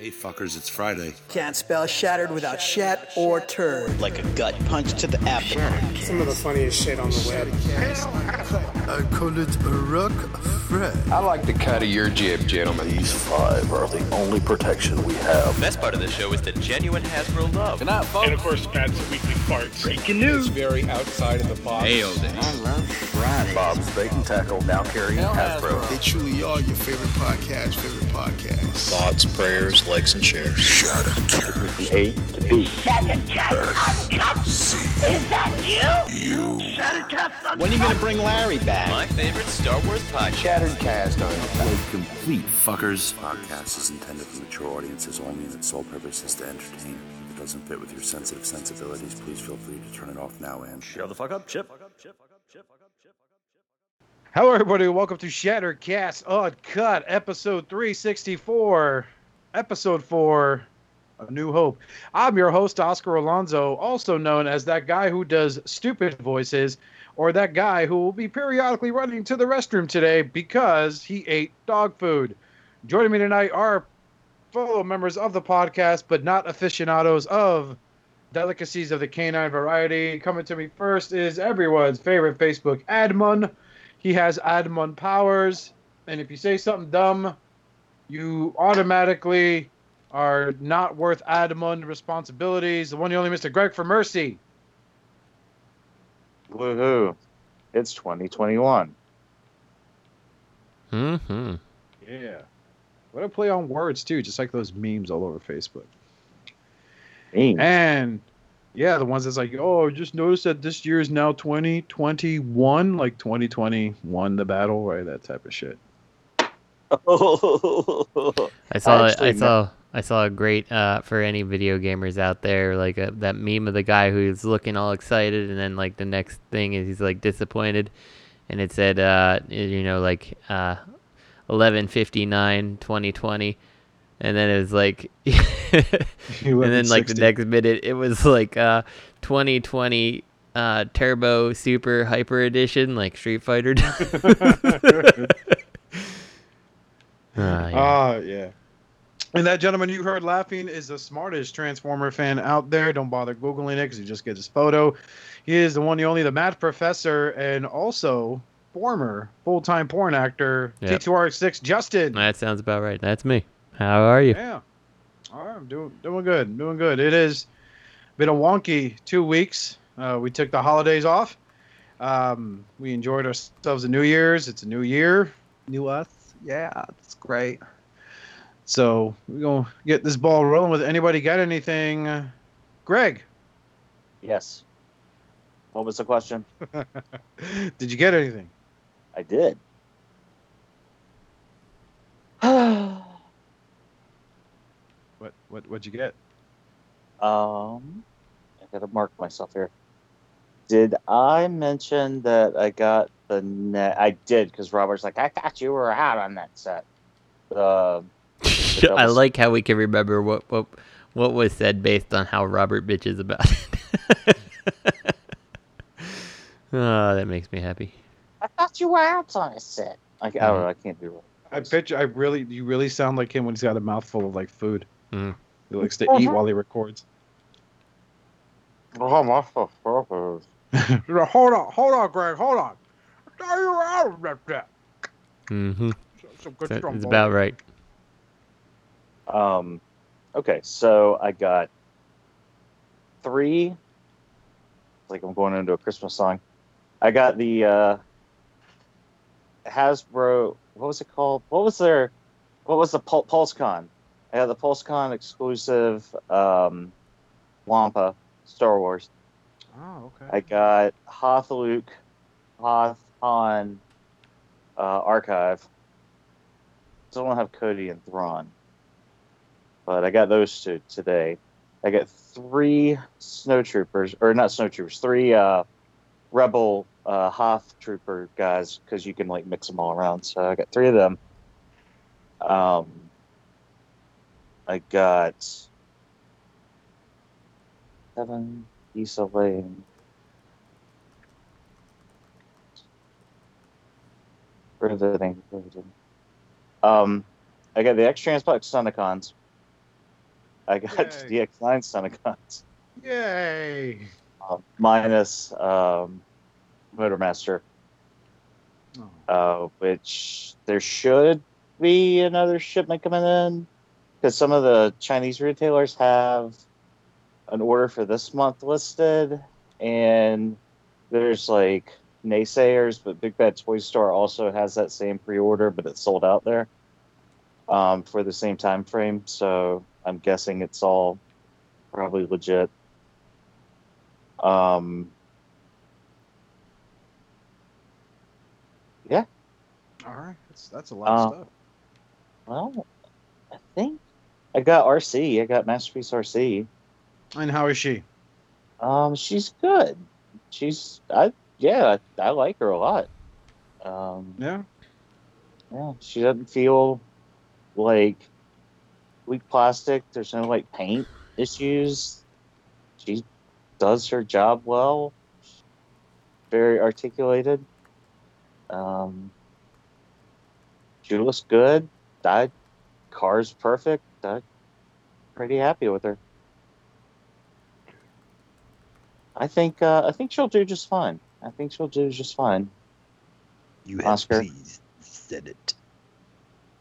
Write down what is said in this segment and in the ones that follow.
Hey fuckers, it's Friday. Can't spell shattered without shat or turd. Like a gut punch to the abdomen. Some of the funniest shit on the web. I call it a rock Fred. I like the cut of your jib, gentlemen. These five are the only protection we have. The best part of the show is the genuine Hasbro love. Good night, folks. And of course, Pat's weekly farts. Breaking news. It's very outside of the box. Hail day. I love Friday. Bob's Bait and Tackle, now carrying Hasbro. They truly are your favorite podcast, favorite podcast. Thoughts, prayers, likes, and shares. Shadowcast. A to B. Shattered cast. Is that you? You. Shattered cast. When are you going to bring Larry back? My favorite Star Wars podcast. Shattered cast on Like complete fuckers. Podcast is intended for mature audiences only and its sole purpose is to entertain. If it doesn't fit with your sensitive sensibilities, please feel free to turn it off now and Shut the fuck up, Chip. Hello, everybody. Welcome to Shattercast Uncut, episode 364, episode 4, A New Hope. I'm your host, Oscar Alonso, also known as that guy who does stupid voices, or that guy who will be periodically running to the restroom today because he ate dog food. Joining me tonight are fellow members of the podcast, but not aficionados of delicacies of the canine variety. Coming to me first is everyone's favorite Facebook admin. He has admin powers, and if you say something dumb, you automatically are not worth admin responsibilities. The one and only Mr. Greg for Mercy. Woohoo. It's 2021. Mm-hmm. Yeah. What a play on words too, just like those memes all over Facebook. Mean. And yeah, the ones that's like, oh, just notice that this year is now 2021, like 2020 won the battle, right? That type of shit. I saw Actually, I saw I saw a great uh, for any video gamers out there like a, that meme of the guy who's looking all excited and then like the next thing is he's like disappointed and it said uh, you know like uh, 11:59 2020 and then it was like and then like the next minute it was like uh 2020 uh turbo super hyper edition like street fighter Ah, yeah. Ah, yeah. And that gentleman you heard laughing is the smartest Transformer fan out there. Don't bother Googling it because you just get his photo. He is the one, the only, the math professor, and also former full time porn actor, Yep. T2R6 Justin. that sounds about right that's me how are you Yeah. All right, I'm doing doing good, doing good. It has been a wonky two weeks. Uh, we took the holidays off. Um, we enjoyed ourselves a New Year's. It's a new year, new us. Yeah, it's great. So we're gonna get this ball rolling. With anybody got anything? Uh, Greg, yes. What was the question? did you get anything? I did. What what what'd you get? Um, I gotta mark myself here. Did I mention that I got the net? I did because Robert's like, I thought you were out on that set. Uh, I like how we can remember what what what was said based on how Robert bitches about it. oh, that makes me happy. I thought you were out on a set. I, I don't know. I can't do it. I bet you. I really, you really sound like him when he's got a mouthful of like food. Mm. He likes to eat while he records. Oh, my fuck. hold on, hold on, Greg, hold on. Are you out of that? that? Mm-hmm. Some good It's about right. Um, okay, so I got three. Like I'm going into a Christmas song. I got the uh, Hasbro. What was it called? What was their? What was the Pul- PulseCon? I got the PulseCon exclusive um, Wampa Star Wars. Oh, okay. I got Hoth Luke, Hoth Han uh, Archive. Still don't have Cody and Thrawn. But I got those two today. I got three snowtroopers, or not snowtroopers, three uh, Rebel uh, Hoth Trooper guys, because you can like mix them all around. So I got three of them. Um, I got seven Issa Lane. Where did I think? Where did I- Um, I got the X Transport Sonicons. I got Yay. DX9 Son of Guns Yay! uh, minus um, Motormaster, Oh. uh, which there should be another shipment coming in because some of the Chinese retailers have an order for this month listed, and there's like naysayers, but Big Bad Toy Store also has that same pre-order, but it's sold out there um, for the same time frame. So I'm guessing it's all probably legit. Um, yeah. All right, that's that's a lot Uh, of stuff. Well, I think I got RC. I got Masterpiece RC. And how is she? Um, she's good. She's I yeah, I, I like her a lot. Um, Yeah. yeah, she doesn't feel like weak plastic. There's no like paint issues. She does her job well. Very articulated. Um, she looks good. I car's perfect. I'm pretty happy with her. I think uh, I think she'll do just fine. I think she'll do just fine. You Oscar. please said it.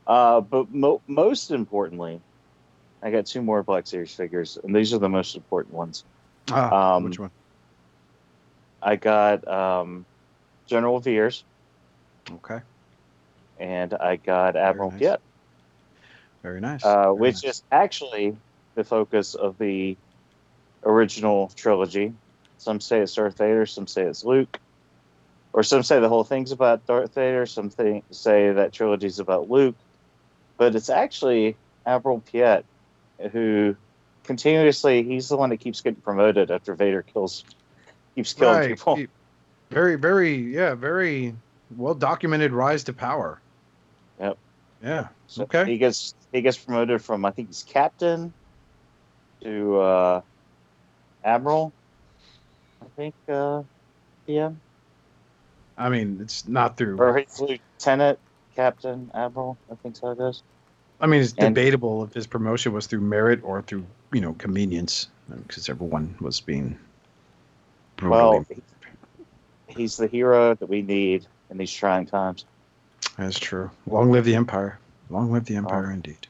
Uh, but mo- most importantly, I got two more Black Series figures, and these are the most important ones. Ah, Um, which one? I got um, General Veers, Okay. and I got Admiral nice. Piet, Very nice. uh, Very which nice. is actually the focus of the original trilogy. Some say it's Darth Vader, some say it's Luke, or some say the whole thing's about Darth Vader. Some think, say that trilogy's about Luke, but it's actually Admiral Piet, who continuously he's the one that keeps getting promoted after Vader kills keeps killing Right. people. Very, very, yeah, very well documented rise to power. Yep. Yeah. So Okay. He gets he gets promoted from I think he's captain to uh, admiral. I think uh, yeah, I mean, it's not through. or he's lieutenant, captain, admiral. I think so it is. I mean, it's and- debatable if his promotion was through merit or through, you know, convenience, because everyone was being. Well, he's the hero that we need in these trying times. that's true. Long live the empire. Long live the empire, indeed.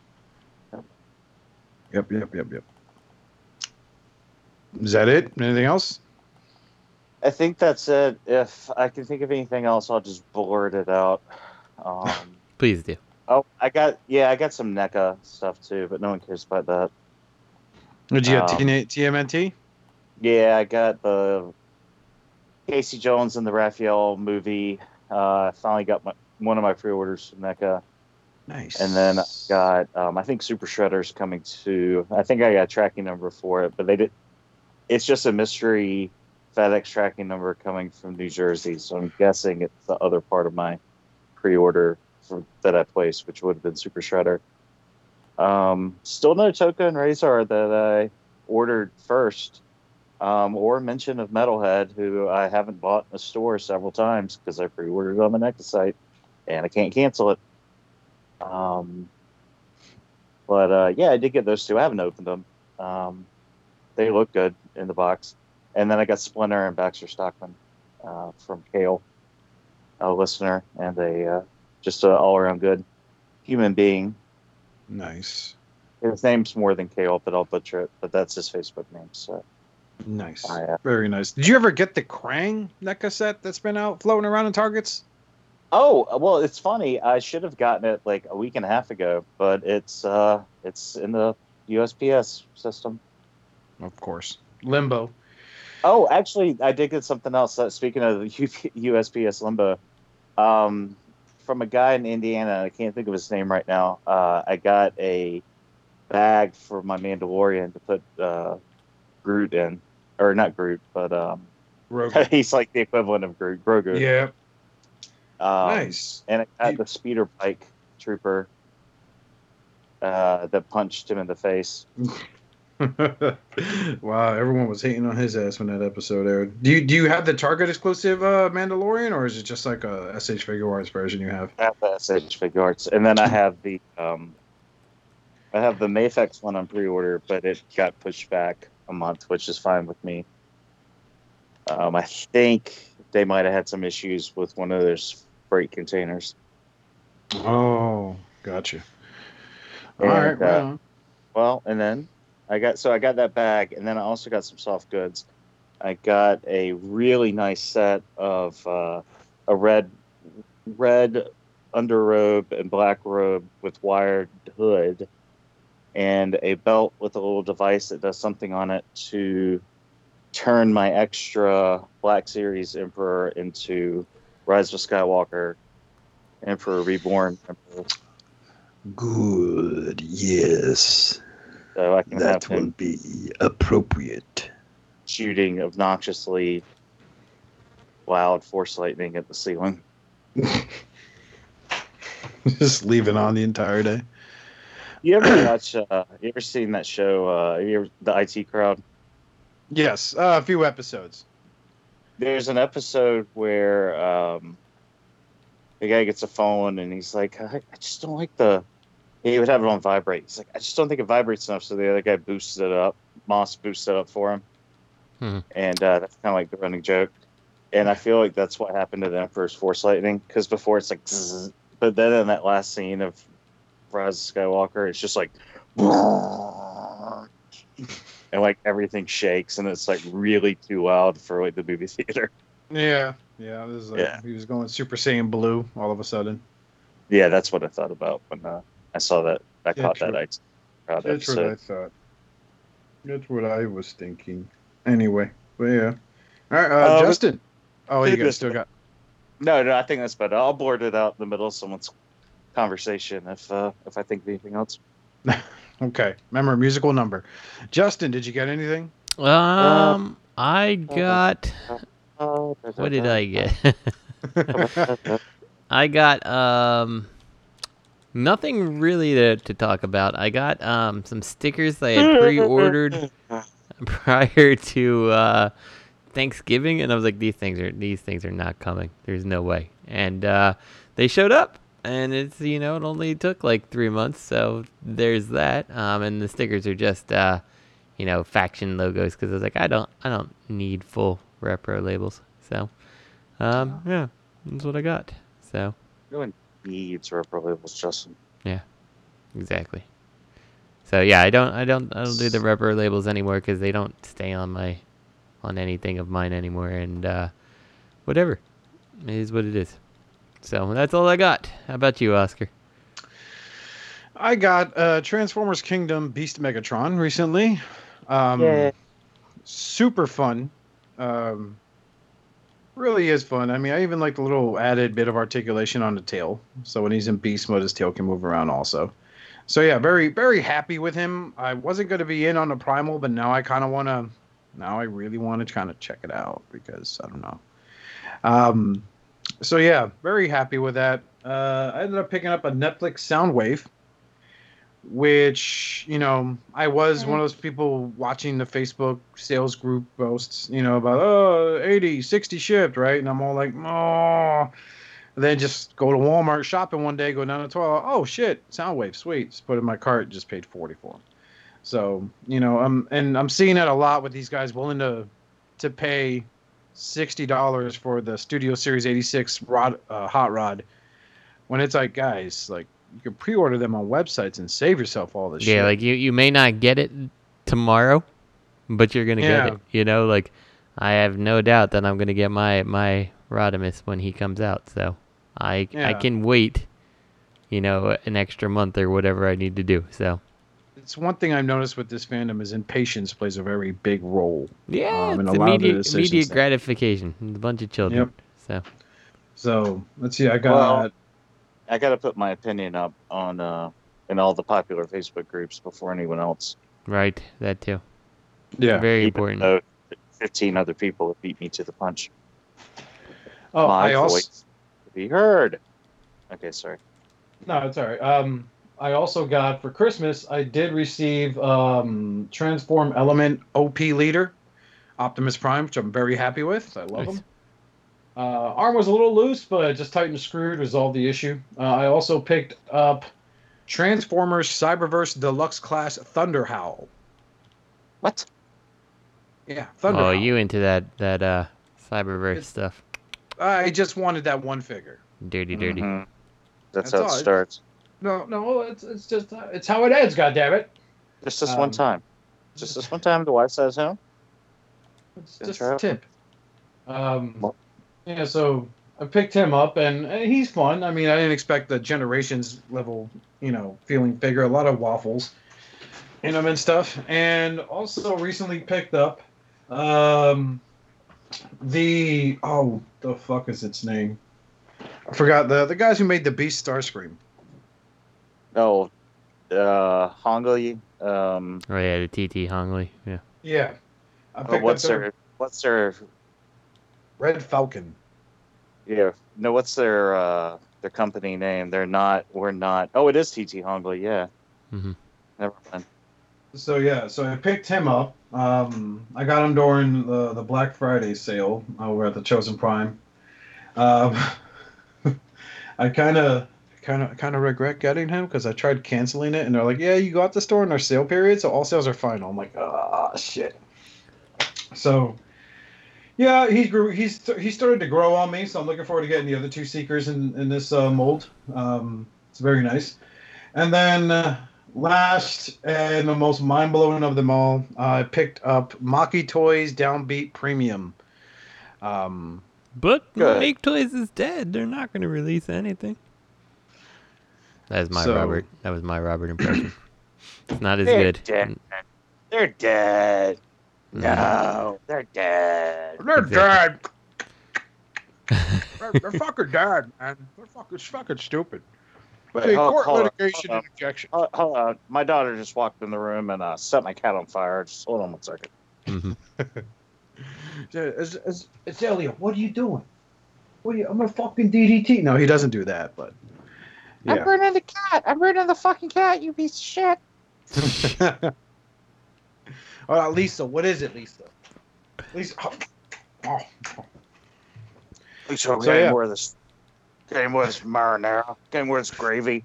Yep. Yep, yep, yep, yep. Is that it? Anything else? I think that's it. If I can think of anything else, I'll just blurt it out. Um, Please do. oh, I got yeah, I got some NECA stuff too, but no one cares about that. Did you get Um, TNA TMNT? Yeah, I got the Casey Jones and the Raphael movie. Uh, I finally got my, one of my pre-orders from NECA, Nice. and then I got um, I think Super Shredder's coming to. I think I got tracking number for it, but they did. It's just a mystery FedEx tracking number coming from New Jersey, so I'm guessing it's the other part of my pre-order that I placed, which would have been Super Shredder. Um, still no Tokka and Rahzar that I ordered first um, or mention of Metalhead, who I haven't bought in the store several times because I pre-ordered on the NECA site, and I can't cancel it. Um, but uh, yeah, I did get those two. I haven't opened them. Um, they look good in the box. And then I got Splinter and Baxter Stockman uh, from Kale, a listener and a uh, just an all-around good human being. Nice. His name's more than Kale, but I'll butcher it. But that's his Facebook name. So Nice. I, uh, Very nice. Did you ever get the Krang NECA set that's been out floating around in Targets? Oh well, it's funny. I should have gotten it like a week and a half ago, but it's uh, it's in the USPS system. Of course. Limbo. Oh, actually, I did get something else. Uh, speaking of the USPS limbo, um, from a guy in Indiana, I can't think of his name right now. Uh, I got a bag for my Mandalorian to put uh, Groot in, or not Groot, but um, Grogu. he's like the equivalent of Groot. Grogu. Yeah. Um, nice. and it had the speeder bike trooper uh, that punched him in the face. wow, everyone was hating on his ass when that episode aired. Do you do you have the Target exclusive uh, Mandalorian, or is it just like a SH Figuarts version you have? I have the SH Figuarts, and then I have the um, I have the Mafex one on pre-order, but it got pushed back a month, which is fine with me. Um, I think they might have had some issues with one of their freight containers. Oh, gotcha. All And, right. uh, well, Well, and then I got so I got that bag, and then I also got some soft goods. I got a really nice set of uh, a red red underrobe and black robe with wired hood, and a belt with a little device that does something on it to turn my extra Black Series Emperor into Rise of Skywalker, Emperor Reborn. Emperor. Good. Yes. So I can That will be appropriate. shooting obnoxiously loud force lightning at the ceiling. just leave it on the entire day. You ever watch? Uh, you ever seen that show? Uh, you ever, the IT crowd. Yes, uh, a few episodes. There's an episode where um, the guy gets a phone and he's like, I, I just don't like the. He would have it on vibrate. He's like, I just don't think it vibrates enough. So the other guy boosts it up. Moss boosts it up for him, Hmm. and uh, that's kind of like the running joke. And I feel like that's what happened to the Emperor's Force Lightning because before it's like, zzz, but then in that last scene of Rise of Skywalker, it's just like, and like everything shakes and it's like really too loud for like the movie theater. Yeah, yeah. This is like, Yeah. He was going Super Saiyan blue all of a sudden. Yeah, that's what I thought about when uh, I saw that. I Yeah, caught true. that. IT crowd That's what I thought. That's what I was thinking. Anyway, but yeah. All right, uh, Uh, Justin. Oh, you guys still got. No, no, I think that's better. I'll blurt it out in the middle of someone's conversation if uh, if I think of anything else. Okay, remember musical number. Justin, did you get anything? Um, I got. What did I get? I got um nothing really to, to talk about. I got um some stickers I had pre-ordered prior to uh Thanksgiving and I was like these things are these things are not coming. There's no way. And uh they showed up and it's you know it only took like 3 months so there's that. Um and the stickers are just uh you know faction logos cuz I was like I don't I don't need full repro labels. So um yeah, that's what I got. So No one needs repro labels, Justin. yeah, exactly. So yeah, I don't, I don't, I don't do the rubber labels anymore because they don't stay on my, on anything of mine anymore, and uh, whatever, it is what it is. So that's all I got. How about you, Oscar? I got uh, Transformers Kingdom Beast Megatron recently. Um, Yeah. Super fun. Um, really is fun. I mean, I even like the little added bit of articulation on the tail. So when he's in beast mode, his tail can move around also. So yeah, very very happy with him. I wasn't going to be in on the primal, but now I kind of want to. Now I really want to kind of check it out because I don't know. Um, so yeah, very happy with that. Uh, I ended up picking up a Netflix Soundwave, which you know I was one of those people watching the Facebook sales group posts, you know about oh 80, 60 shipped, right? And I'm all like, oh. Then just go to Walmart shopping one day, go down the toilet. Oh shit, Soundwave, sweet. Just put it in my cart, just paid forty for them. So you know, I'm and I'm seeing that a lot with these guys willing to to pay sixty dollars for the Studio Series eighty six rod uh, hot rod, when it's like guys, like you can pre-order them on websites and save yourself all this yeah, shit. like you, you may not get it tomorrow, but you're gonna Yeah. get it. You know, like I have no doubt that I'm gonna get my my Rodimus when he comes out. So I I can wait, you know, an extra month or whatever I need to do. So. It's one thing I've noticed with this fandom is impatience plays a very big role. Yeah, um, it's a lot of the immediate, immediate gratification. A bunch of children. Yep. So So let's see, I got Well, I got to put my opinion up on uh, in all the popular Facebook groups before anyone else. right, that too. yeah. Very Even important. though Fifteen other people have beat me to the punch. Oh, my I also voice to be heard. Okay, sorry. no, it's all right. Um, I also got for Christmas. I did receive um Transform Element OP Leader, Optimus Prime, which I'm very happy with. I love Nice. him. Uh, arm was a little loose, but I just tightened the screw to resolve the issue. Uh, I also picked up Transformers Cyberverse Deluxe Class Thunderhowl. What? Yeah, Thunderhowl. Oh, you into that that uh Cyberverse stuff? I just wanted that one figure. Dirty, dirty. Mhm. That's, That's how all. it starts. No, no, it's it's just it's how it ends. God damn it! Just this Um, one time. Just this one time. The wife says him. It's just a tip. Um, yeah, so I picked him up, and uh, he's fun. I mean, I didn't expect the generations level, you know, feeling figure. A lot of waffles in him and stuff. And also recently picked up um, the oh, the fuck is its name? I forgot the the guys who made the Beast Starscream. Oh, uh, Hongli. Um, Oh yeah, the TT Hongli. Yeah. Yeah. I oh, what's up their what's their Red Falcon? yeah no what's their uh their company name? They're not. We're not. Oh, it is TT Hongli. Yeah. Mm-hmm. Never mind. So yeah, so I picked him up. Um, I got him during the, the Black Friday sale over at the Chosen Prime. Um, I kind of, kind of, kind of regret getting him because I tried canceling it, and they're like, "Yeah, you got the store in our sale period, so all sales are final." I'm like, "Ah, shit." So, yeah, he's grew. He's he started to grow on me, so I'm looking forward to getting the other two seekers in in this uh, mold. Um, it's very nice. And then uh, last and the most mind blowing of them all, I picked up Make Toys Downbeat Premium. Um, But Good. Make Toys is dead. They're not going to release anything. That is my So- Robert. That was my Robert impression. it's not as They're good. dead. They're dead. No, they're dead. they're Exactly. dead. they're, they're fucking dead, man. They're fucking, it's fucking stupid. Wait, See, hold- court hold on, litigation hold on. interjection. Hold, hold on. My daughter just walked in the room and uh, set my cat on fire. Just hold on one second. Mhm. It's, it's, it's Elliot. What are you doing? What are you? I'm a fucking DDT. No, he doesn't do that, but yeah. I'm burning the cat. I'm burning the fucking cat. You piece of shit. All right, Lisa. What is it, Lisa? Lisa. Oh, oh. So, So, getting yeah. more of this. Getting more of this marinara. Getting more of this gravy.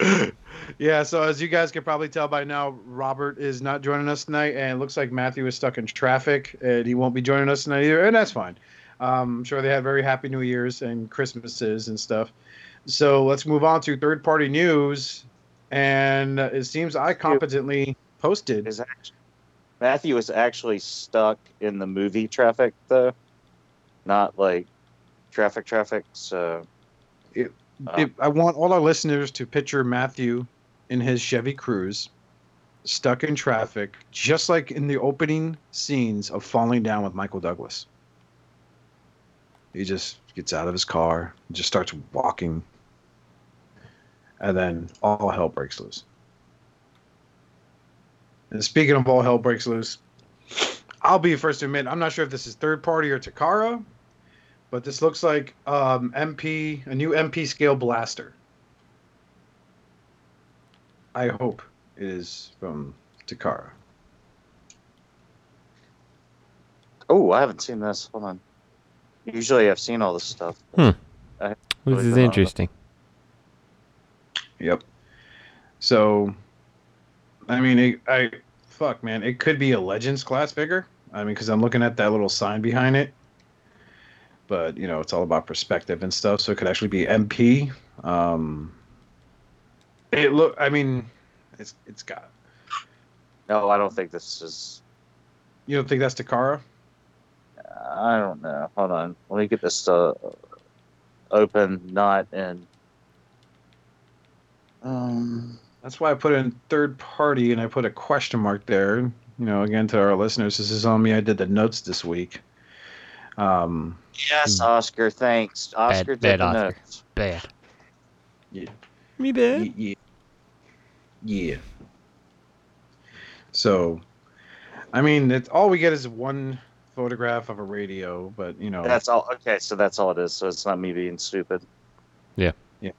Yeah, so as you guys can probably tell by now, Robert is not joining us tonight, and it looks like Matthew is stuck in traffic, and he won't be joining us tonight either, and that's fine. Um, I'm sure they had very happy New Year's and Christmases and stuff. So let's move on to third party news, and it seems I competently posted. Is actually, Matthew is actually stuck in the movie traffic, though. Not like traffic, traffic. So. It- uh, If- I want all our listeners to picture Matthew in his Chevy Cruze, stuck in traffic, just like in the opening scenes of Falling Down with Michael Douglas. He just gets out of his car, just starts walking, and then all hell breaks loose. And speaking of all hell breaks loose, I'll be the first to admit I'm not sure if this is third party or Takara, but this looks like um, MP, a new MP scale blaster. I hope it is from Takara. Oh, I haven't seen this. Hold on. Usually I've seen all this stuff. Hmm. This really is interesting. Yep. So, I mean, it, I fuck, man, it could be a Legends class figure. I mean, because I'm looking at that little sign behind it. But you know, it's all about perspective and stuff. So it could actually be MP. Um, it look. I mean, it's it's got. No, I don't think this is. You don't think that's Takara? I don't know. Hold on. Let me get this uh, open, not in. Um. That's why I put in third party and I put a question mark there. You know, again to our listeners, this is on me. I did the notes this week. Um, Yes, Oscar. Thanks. Oscar bad did the Oscar. notes. Bad. Yeah. Me bad. yeah, yeah. So, I mean, it's all we get is one photograph of a radio, but you know, That's all. Okay, so that's all it is. So it's not me being stupid. Yeah. Yeah.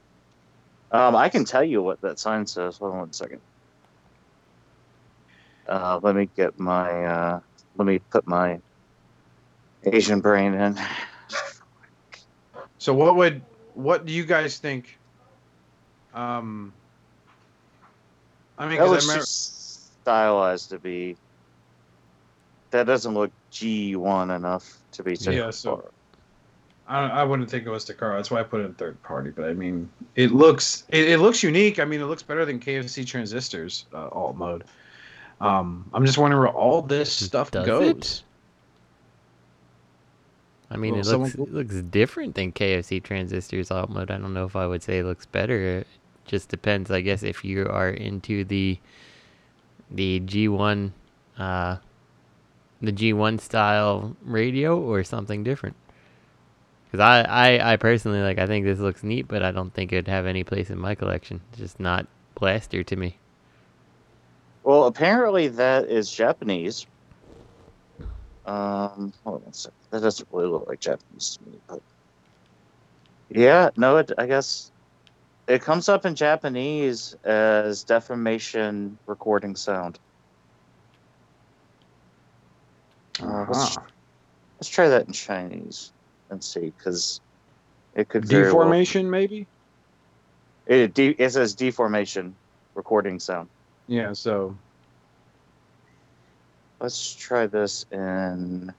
Um, I can tell you what that sign says. Hold on one second. Uh, let me get my. Uh, let me put my Asian brain in. so what would what do you guys think Um, I mean, that 'cause I looks remember, stylized to be. That doesn't look G1 enough to be too Yeah, so- I, I wouldn't think it was Takara. That's why I put it in third party. But I mean, it looks it, it looks unique. I mean, it looks better than KFC Transistors uh, alt mode. Um, I'm just wondering where all this stuff Does goes. it? I mean, Well, it someone- looks it looks different than KFC Transistors alt mode. I don't know if I would say it looks better. It just depends, I guess, if you are into the the G1 uh, the G1 style radio or something different. Because I, I, I personally like, I think this looks neat, but I don't think it'd have any place in my collection. It's just not Blaster to me. Well, apparently that is Japanese. Um, hold on a second. That doesn't really look like Japanese to me, but yeah, no, it, I guess it comes up in Japanese as defamation recording sound. Uh, let's, Uh-huh. let's try that in Chinese and see, because it could very well- Deformation, maybe. It, de- it says deformation recording sound. Yeah. So Let's try this in.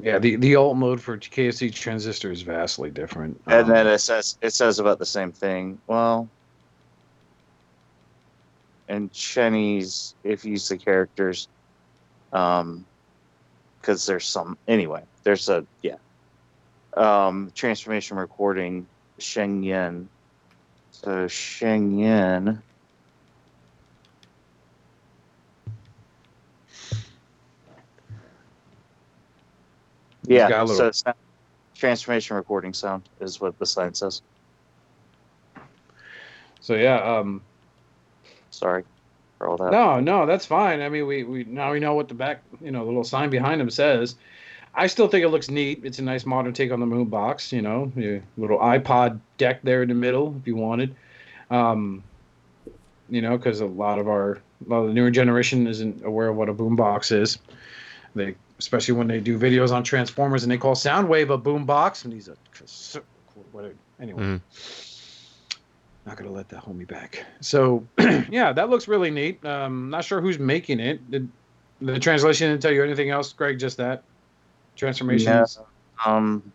yeah, the the alt mode for KFC Transistor is vastly different. And Um, then it says it says about the same thing. Well, in Chinese, if you use the characters, um, because there's some anyway. There's a yeah, um, transformation recording Sheng Yin. So Sheng Yin. Yeah, so little- it's not, transformation recording sound is what the sign says. so yeah. Um, Sorry for all that. No, no, that's fine. I mean, we, we now we know what the back, you know, the little sign behind him says. I still think it looks neat. It's a nice modern take on the moon box. You know, your little iPod deck there in the middle if you wanted. Um, you know, because a lot of our, a lot of the newer generation isn't aware of what a boom box is. They, especially when they do videos on Transformers and they call Soundwave a boom box, and he's a whatever. Anyway. Mhm. Not gonna let that hold me back. So, yeah, that looks really neat. Um, not sure who's making it. Did the translation didn't tell you anything else, Greg? Just that transformations. Yeah. Um,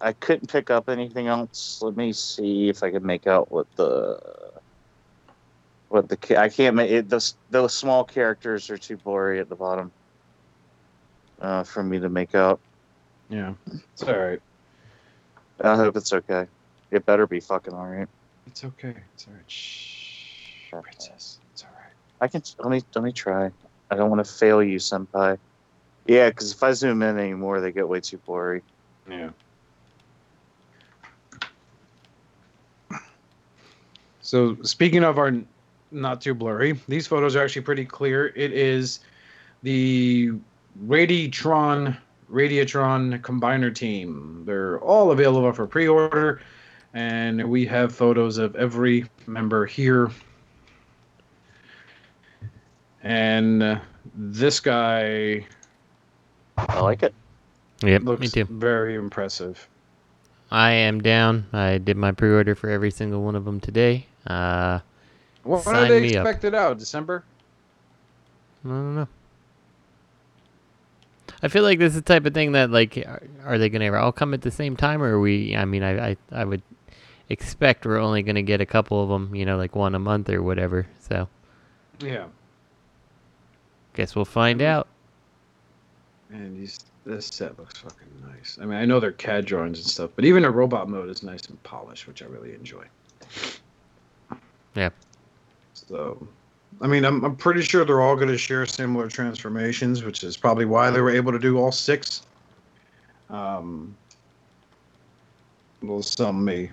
I couldn't pick up anything else. Let me see if I can make out what the what the I can't make it. Those those small characters are too blurry at the bottom uh, for me to make out. Yeah, it's all right. I hope it's okay. It better be fucking all right. It's okay. It's all right. Shh, princess. It's all right. I can let me let me try. I don't want to fail you, senpai. Yeah, because if I zoom in anymore, they get way too blurry. Yeah. So speaking of our not too blurry, these photos are actually pretty clear. It is the Radiatron Radiatron Combiner team. They're all available for pre-order, and we have photos of every member here. And uh, this guy I like it. Yep, looks me too. very impressive. I am down. I did my pre-order for every single one of them today. Uh, When are they me up. expected out? December? I don't know. I feel like this is the type of thing that like are, are they gonna all come at the same time or are we I mean I I, I would expect we're only gonna get a couple of them you know like one a month or whatever so Yeah. guess we'll find out And these this set looks fucking nice. I mean, I know they're CAD drawings and stuff, but even a robot mode is nice and polished, which I really enjoy. Yeah. So, I mean, I'm I'm pretty sure they're all going to share similar transformations, which is probably why they were able to do all six. Um, well, some may.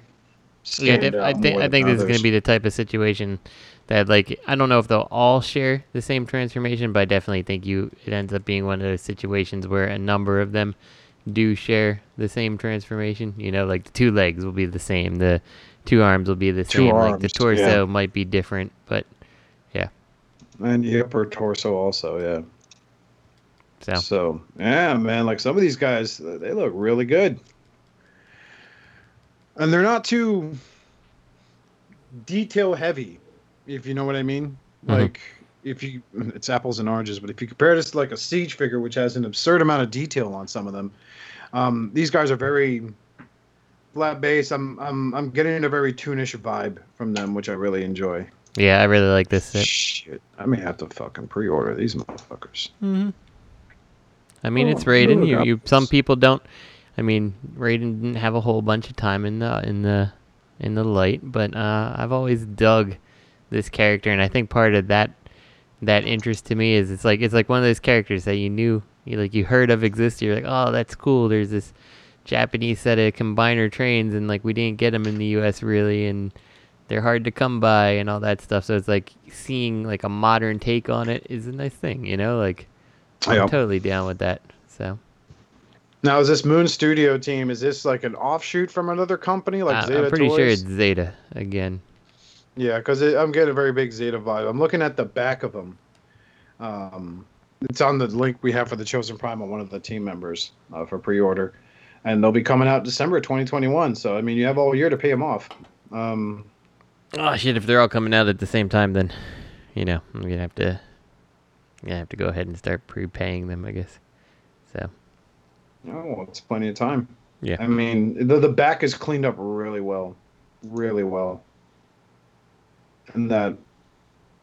Yeah def- I think I think this is gonna be the type of situation that like I don't know if they'll all share the same transformation but I definitely think you it ends up being one of those situations where a number of them do share the same transformation you know like the two legs will be the same the two arms will be the Two same like the torso yeah. might be different but yeah. and the upper torso also, yeah. so So yeah, man, like some of these guys, they look really good. And they're not too detail heavy, if you know what I mean. Mhm. Like if you, it's apples and oranges, but if you compare this to like a siege figure, which has an absurd amount of detail on some of them, um, these guys are very flat base. I'm I'm I'm getting a very toonish vibe from them, which I really enjoy. Yeah, I really like this set. Shit, I may have to fucking pre-order these motherfuckers. Mm-hmm. I mean, Oh, it's Raiden. You, you. Some people don't. I mean, Raiden didn't have a whole bunch of time in the in the in the light, but uh, I've always dug this character, and I think part of that that interest to me is it's like it's like one of those characters that you knew, you like you heard of exist. You're like, oh, that's cool. There's this Japanese set of combiner trains, and like we didn't get them in the U.S. really, and they're hard to come by and all that stuff. So it's like seeing like a modern take on it is a nice thing, you know, like. I'm totally down with that. So Now, is this Moon Studio team? Is this like an offshoot from another company, like I- Zeta I'm pretty Toys? sure it's Zeta again. Yeah, because I'm getting a very big Zeta vibe. I'm looking at the back of them. Um, it's on the link we have for the Chosen Prime on one of the team members uh, for pre-order, and they'll be coming out December 2021. So I mean, you have all year to pay them off. Um, Oh shit! If they're all coming out at the same time, then you know I'm gonna have to, I'm gonna have to go ahead and start prepaying them, I guess. So oh, it's plenty of time. yeah, I mean, the the back is cleaned up really well, really well, and that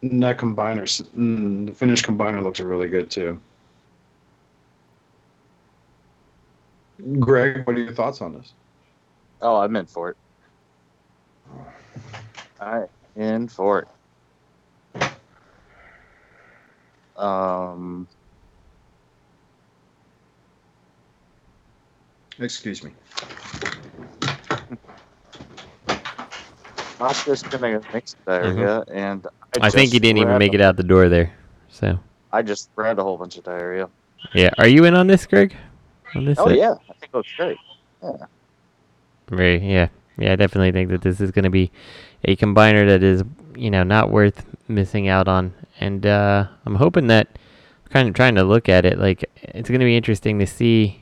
and that combiner, mm, the finished combiner looks really good too. Greg, what are your thoughts on this? Oh, I'm in for it. I in for it. Um, Excuse me. I'm just gonna mix diarrhea, and Mm-hmm. I, think just he didn't even make it out the door there. So I just read a whole bunch of diarrhea. yeah, are you in on this, Greg? On this? Oh set? yeah, I think it looks great. Yeah. Very yeah, yeah. I definitely think that this is gonna be a combiner that is you know not worth missing out on, and uh, I'm hoping that kind of trying to look at it like it's gonna be interesting to see.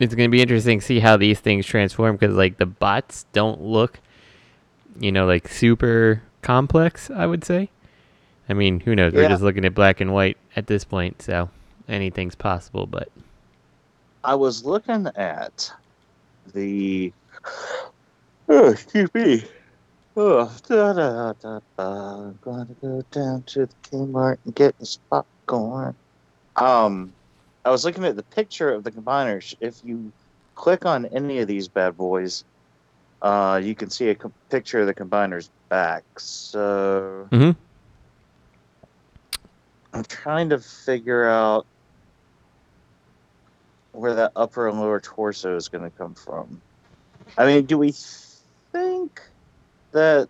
It's gonna be interesting to see how these things transform because like the bots don't look, you know, like super complex. I would say. I mean, who knows? We're just looking at black and white at this point, so anything's possible. But I was looking at the. Oh, excuse me. Oh, da, da, da, da. I'm gonna go down to the Kmart and get this popcorn. Um, I was looking at the picture of the combiners. If you click on any of these bad boys, uh, you can see a co- picture of the combiner's back. So Mhm. I'm trying to figure out where that upper and lower torso is going to come from. I mean, do we think that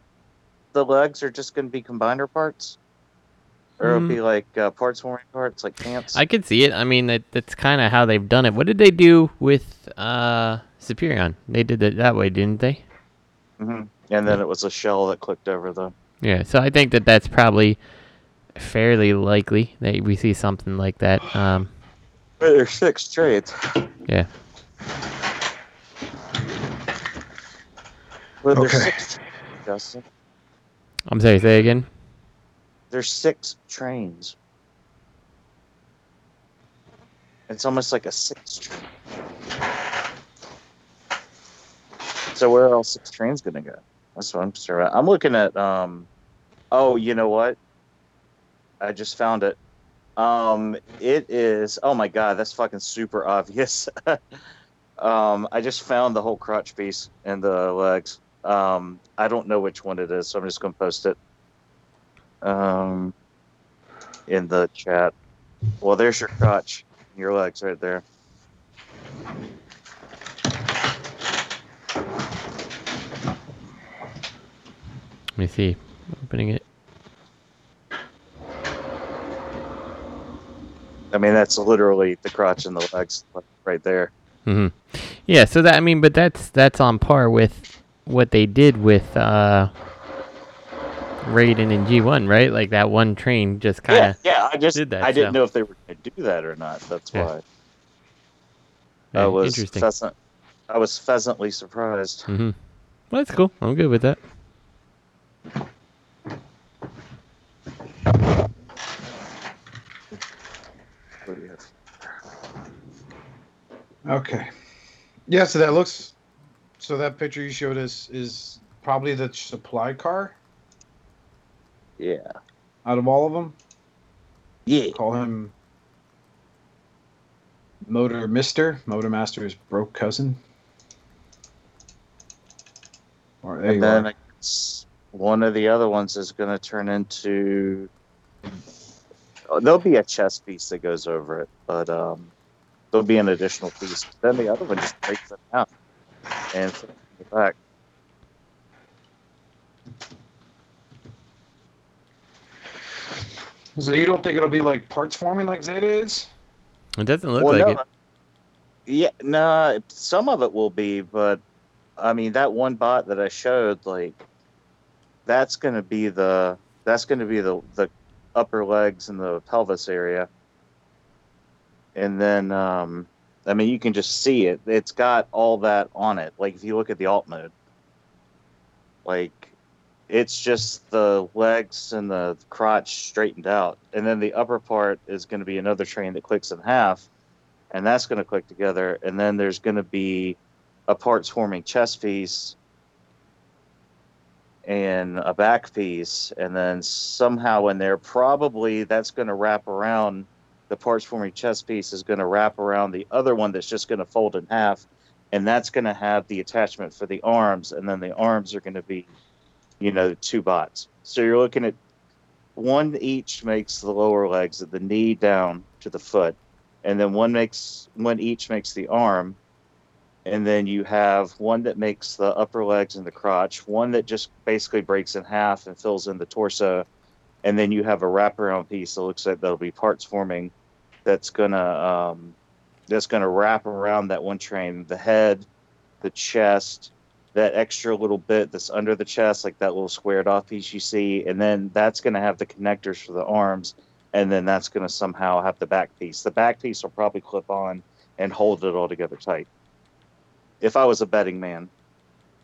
the legs are just going to be combiner parts? Or it'll Mm. be like uh, parts warming parts, like pants? I could see it. I mean, that, that's kind of how they've done it. What did they do with uh, Superion? They did it that way, didn't they? hmm And then it was a shell that clicked over the. Yeah. So I think that that's probably fairly likely that we see something like that. Um, Wait, there's six trades. yeah. Well, there's Okay. six, Justin. I'm sorry. Say again. There's six trains. It's almost like a six train. So where are all six trains gonna go? That's what I'm sure. I'm looking at. Um, oh, you know what? I just found it. Um, it is. Oh my god, that's fucking super obvious. um, I just found the whole crotch piece and the legs. Um, I don't know which one it is, so I'm just gonna post it. Um, in the chat. Well, there's your crotch, your legs right there. Let me see. Opening it. I mean, that's literally the crotch and the legs right there. Mm-hmm. Yeah. So that I mean, but that's that's on par with what they did with uh, Raiden in G1, right? Like that one train just kind of. yeah. yeah, I just did that, I didn't so. know if they were going to do that or not. That's Yeah. why. Yeah, I was interesting. That's not, I was pheasantly surprised. Mm-hmm. Well, that's cool. I'm good with that. What do you have? Okay. Yeah, so that looks. So that picture you showed us is probably the supply car Yeah. out of all of them. Yeah. Call him Motor Mister. Motor Master's broke cousin. Or there And you then are. One of the other ones is going to turn into. oh, There'll be a chess piece that goes over it, but um, there'll be an additional piece. Then the other one just breaks it down and back. So you don't think it'll be like parts forming like Zeta is? It doesn't look Well, like no, it. Yeah, no, some of it will be, but I mean that one bot that I showed, like that's going to be the that's going to be the the upper legs and the pelvis area, and then um, I mean you can just see it. It's got all that on it. Like if you look at the alt mode, like it's just the legs and the crotch straightened out, and then the upper part is going to be another train that clicks in half and that's going to click together. And then there's going to be a parts forming chest piece and a back piece, and then somehow in there, probably that's going to wrap around the parts forming chest piece is going to wrap around the other one that's just going to fold in half, and that's going to have the attachment for the arms, and then the arms are going to be, you know, two bots. So you're looking at one each makes the lower legs, of the knee down to the foot and then one makes one each makes the arm and then you have one that makes the upper legs and the crotch one that just basically breaks in half and fills in the torso and then you have a wraparound piece that looks like there'll be parts forming that's gonna um, that's gonna wrap around that one train the head the chest that extra little bit that's under the chest like that little squared off piece you see and then that's gonna have the connectors for the arms and then that's going to somehow have the back piece. The back piece will probably clip on and hold it all together tight. If I was a betting man,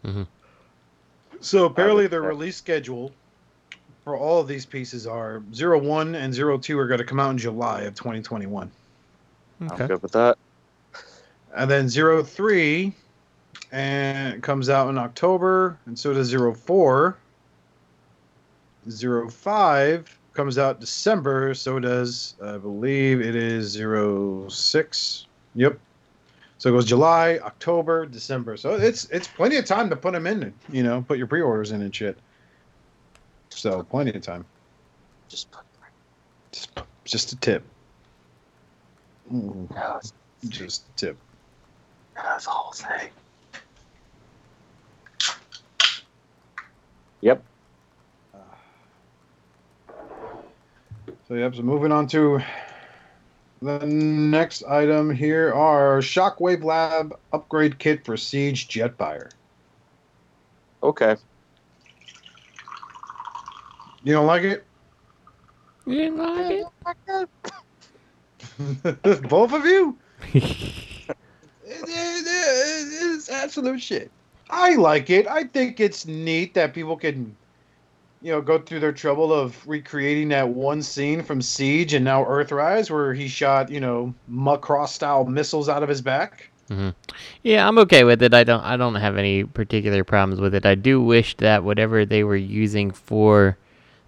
mm-hmm. So apparently the release schedule for all of these pieces are 01 and 02 are going to come out in July of 2021. Okay. I'm good with that. And then 03 and it comes out in October, and so does 04. 05 comes out December, so does I believe it is 06. Yep. So it goes July, October, December. So it's it's plenty of time to put them in, you know, put your pre-orders in and shit. So plenty of time. Just put Just, just a tip. Ooh, no, just a tip. that's the whole thing. Yep. So yep. So moving on to the next item here are Shockwave Lab upgrade kit for Siege Jetfire. Okay. You don't like it? You didn't like it? Both of you? It- it- it- it's absolute shit. I like it. I think it's neat that people can, you know, go through their trouble of recreating that one scene from Siege and now Earthrise where he shot, you know, Macross style missiles out of his back. hmm Yeah, I'm okay with it. I don't I don't have any particular problems with it. I do wish that whatever they were using for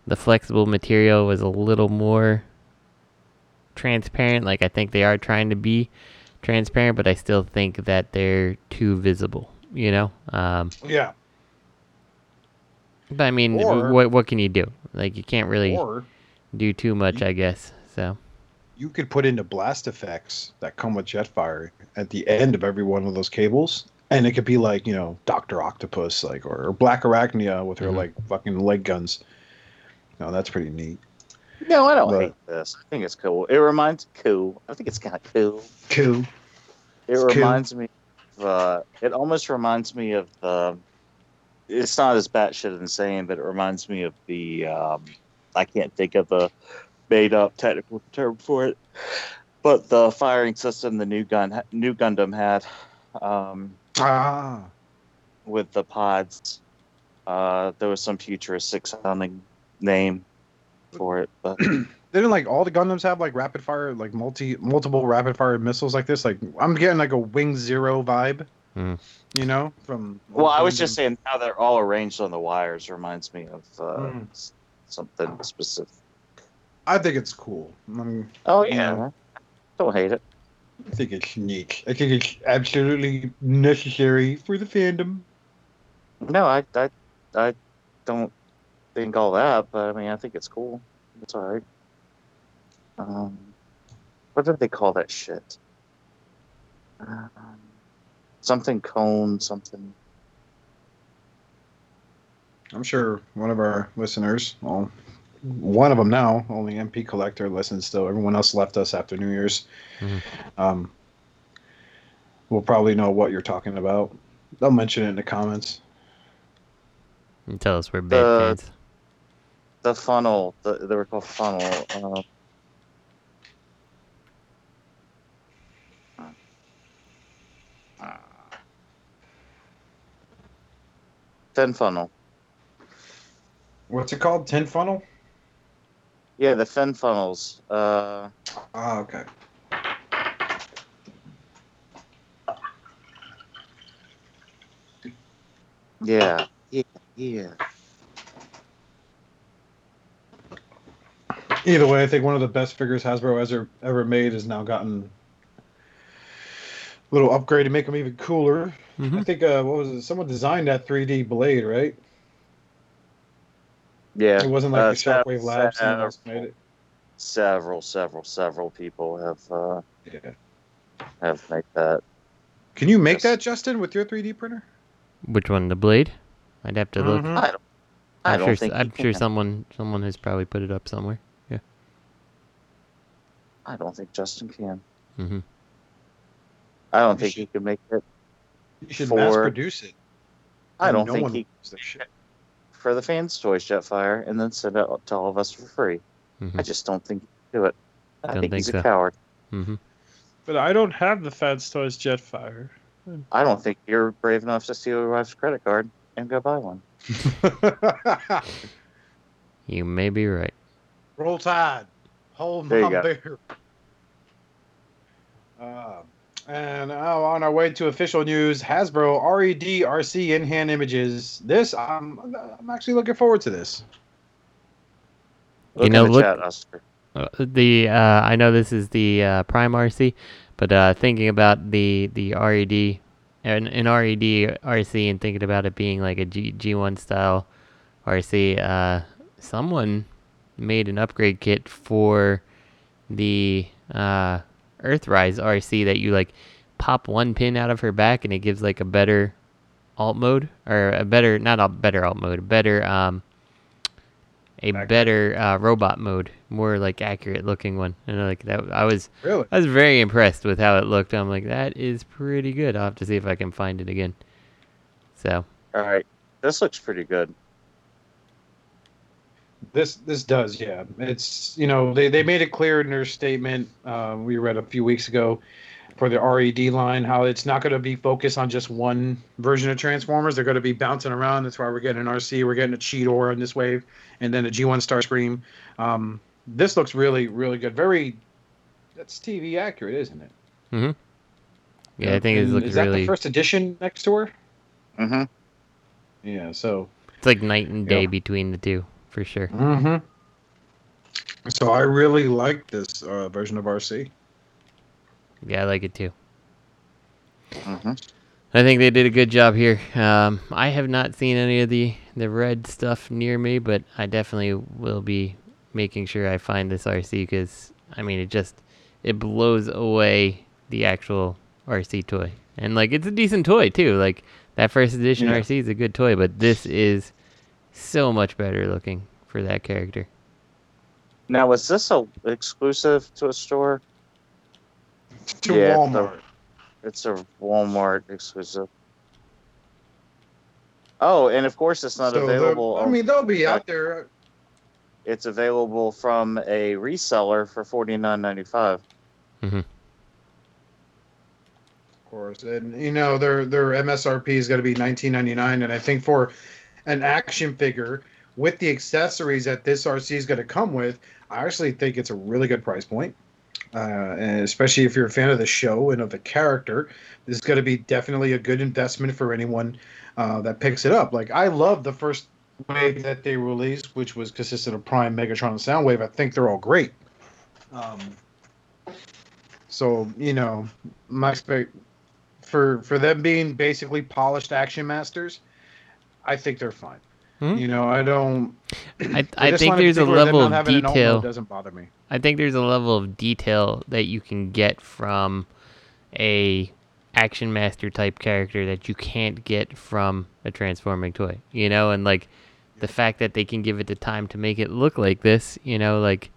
the flexible material was a little more transparent. Like I think they are trying to be transparent, but I still think that they're too visible. You know. Um, Yeah. but I mean, Or- what what can you do? Like you can't really do too much, I guess. So. you could put into blast effects that come with Jetfire at the end of every one of those cables. And it could be like, you know, Doctor Octopus, like or, or Blackarachnia with her Mhm. like fucking leg guns. No, that's pretty neat. No, I don't But- hate this. I think it's cool. It reminds cool. I think it's kind of cool. Cool. It It's cool. reminds me of. Uh, it almost reminds me of the. It's not as batshit insane, but it reminds me of the. Um, I can't think of the made up technical term for it, but the firing system the new gun new Gundam had. Um, Ah. with the pods. Uh, there was some futuristic sounding name for it, but Didn't like all the Gundams have like rapid fire, like multi multiple rapid fire missiles like this? Like I'm getting like a Wing Zero vibe, Hmm. you know, from. well, I was Gundam. just saying how they're all arranged on the wires reminds me of uh, Mm. something specific. I think it's cool. I, mean, Oh yeah, Yeah. don't hate it. I think it's neat. I think it's absolutely necessary for the fandom. No, I, I, I don't think all that, but I mean, I think it's cool. It's all right. Um, what did they call that shit? Um, something cone, something. I'm sure one of our listeners, well, one of them now, only MP Collector listens still. Everyone else left us after New Year's. Mhm. Um, we'll probably know what you're talking about. They'll mention it in the comments. And tell us we're big Uh, fans. The funnel. The, they were called funnel. Uh, fin funnel. What's it called? Tin funnel? Yeah, the fin funnels. Uh, Ah, okay. yeah, yeah, yeah. Either way, I think one of the best figures Hasbro has ever, ever made has now gotten a little upgrade to make them even cooler. Mhm. I think uh, what was it? Someone designed that 3D blade, right? Yeah. It wasn't like uh, the Shockwave sev- Labs. Someone several- made it. Several, several, several people have uh, Yeah. have made that. Can you make Yes. that, Justin, with your 3D printer? Which one? The blade? I'd have to look. Mhm. I don't. I I'm don't sure. think. I'm sure someone someone has probably put it up somewhere. Yeah. I don't think Justin can. Mm-hmm. I don't You think should- he can make it. You should For- mass produce it. I don't no think he wants shit. for the FansToys Jetfire and then send it to all of us for free. Mhm. I just don't think he can do it. I Don't think, think he's so. a coward. hmm But I don't have the fans' Toys Jetfire. I don't think you're brave enough to steal your wife's credit card and go buy one. You may be right. Roll Tide. Hold There you my go. beer. Uh, and now on our way to official news, Hasbro RED Arcee in hand images. This I'm I'm actually looking forward to this. Look You know, the look- chat, Oscar. Uh, the uh, I know this is the uh, Prime Arcee, but uh, thinking about the the RED an, an RED Arcee and thinking about it being like a G G1 style Arcee, uh, someone made an upgrade kit for the uh, Earthrise Arcee that you like pop one pin out of her back and it gives like a better alt mode or a better not a better alt mode, a better um a Back- better uh, robot mode, more like accurate looking one. And like that, I was Really? I was very impressed with how it looked. I'm like, that is pretty good. I'll have to see if I can find it again. So All right, this looks pretty good. This this does, yeah. It's you know they, they made it clear in their statement uh, we read a few weeks ago for the RED line how it's not going to be focused on just one version of Transformers. They're going to be bouncing around. That's why we're getting an Arcee, we're getting a Cheetor in this wave, and then a G1 Starscream. Um, this looks really really good. Very that's TV accurate, isn't it? Mm-hmm. Yeah, I think it And looks is that really. the first edition next to her? Mm-hmm. Yeah. So. It's like night and day Yeah. between the two for sure. Mm-hmm. So I really like this uh, version of Arcee. Yeah, I like it too. Mm-hmm. I think they did a good job here. Um, I have not seen any of the the red stuff near me, but I definitely will be making sure I find this Arcee because I mean it just it blows away the actual Arcee toy, and like it's a decent toy too. Like that first edition Yeah. Arcee is a good toy, but this is so much better looking for that character. Now, was this a exclusive to a store? To Yeah, Walmart. It's a Walmart exclusive. Oh, and of course, it's not So available. I mean, they'll be out there. it's available from a reseller for forty nine ninety five. Mm-hmm. Of course. And you know their their MSRP is going to be 19.99, and I think for an action figure with the accessories that this Arcee is going to come with, I actually think it's a really good price point. Uh, and especially if you're a fan of the show and of the character, this is going to be definitely a good investment for anyone uh, that picks it up. Like I love the first wave that they released, which was consistent of Prime, Megatron, and Soundwave. I think they're all great. Um, so you know, my expect for for them being basically polished action masters, I think they're fine. Hmm? You know, I don't. I, I think there's a level of having an alt detail. doesn't bother me. I think there's a level of detail that you can get from a action master type character that you can't get from a transforming toy. You know, and like the fact that they can give it the time to make it look like this, you know, like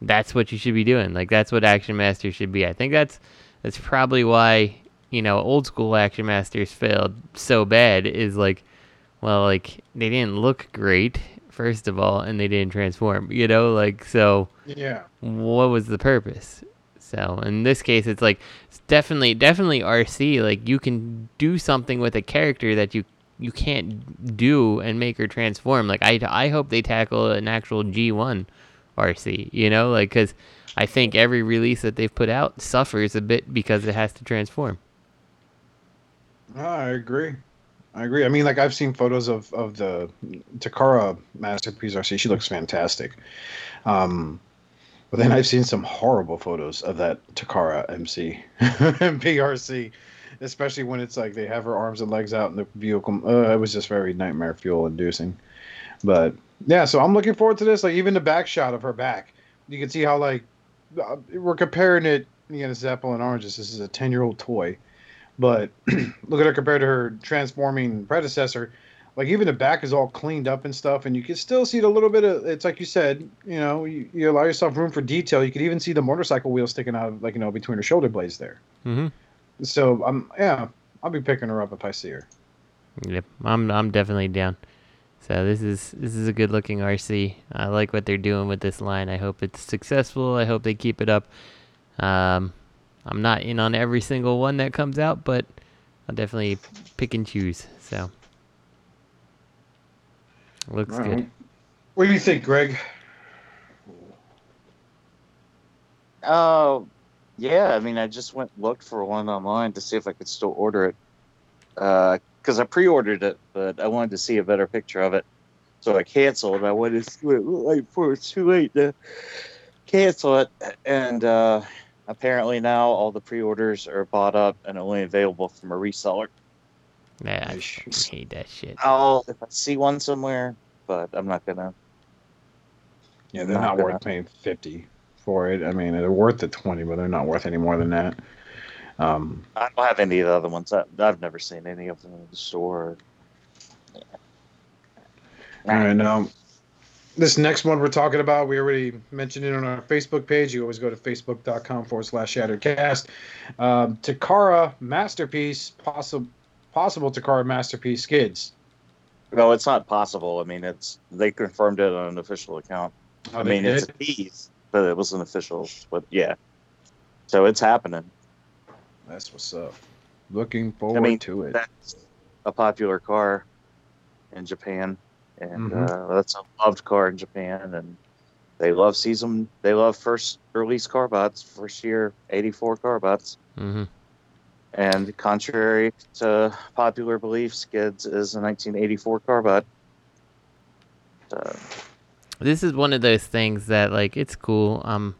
that's what you should be doing. Like that's what action masters should be. I think that's that's probably why, you know, old school action masters failed so bad is like well, like they didn't look great first of all and they didn't transform, you know, like so Yeah. what was the purpose? So in this case, it's like it's definitely definitely Arcee. Like you can do something with a character that you you can't do and make her transform. Like I I hope they tackle an actual G1 Arcee. You know, like because I think every release that they've put out suffers a bit because it has to transform. No, I agree. I agree. I mean, like I've seen photos of of the Takara masterpiece Arcee. She looks fantastic. Um, but then I've seen some horrible photos of that Takara MC PRC, especially when it's like they have her arms and legs out in the vehicle. Uh, it was just very nightmare fuel inducing. But yeah, so I'm looking forward to this. Like even the back shot of her back, you can see how like uh, we're comparing it. You know, and oranges. This is a ten year old toy, but look at her compared to her transforming predecessor. Like even the back is all cleaned up and stuff, and you can still see the little bit of. It's like you said, you know, you, you allow yourself room for detail. You could even see the motorcycle wheel sticking out, of, like you know, between her shoulder blades there. Mm-hmm. So I'm yeah, I'll be picking her up if I see her. Yep, I'm I'm definitely down. So this is this is a good looking Arcee. I like what they're doing with this line. I hope it's successful. I hope they keep it up. Um, I'm not in on every single one that comes out, but I'll definitely pick and choose. So looks All good. What do you think, Greg? Oh, yeah. I mean, I just went looked for one online to see if I could still order it. Because I pre-ordered it, but I wanted to see a better picture of it, so I canceled. I wanted to see what it looked like before it's too late to cancel it. And uh, apparently now all the pre-orders are bought up and only available from a reseller. Yeah, I hate that shit. I'll if I see one somewhere, but I'm not gonna. Yeah, they're Not not, worth paying fifty for it. I mean, they're worth the twenty, but they're not worth any more than that. Um, I don't have any of the other ones. I, I've never seen any of them in the store. Yeah. All right, now this next one we're talking about, we already mentioned it on our Facebook page. You always go to facebook.com forward slash shattercast. Um, Takara Masterpiece, possible possible Takara Masterpiece skids. No, it's not possible. I mean, it's they confirmed it on an official account. Oh, I mean, it's a did? tease, but it was an official. But yeah, so it's happening. That's what's up. Looking forward I mean, to it. that's a popular car in Japan, and Mhm. uh, that's a loved car in Japan, and they love season. They love first release car bots, first year '84 car bots. Mm-hmm. And contrary to popular belief, Skids is a 1984 car bot. So, This is one of those things that like it's cool. Um,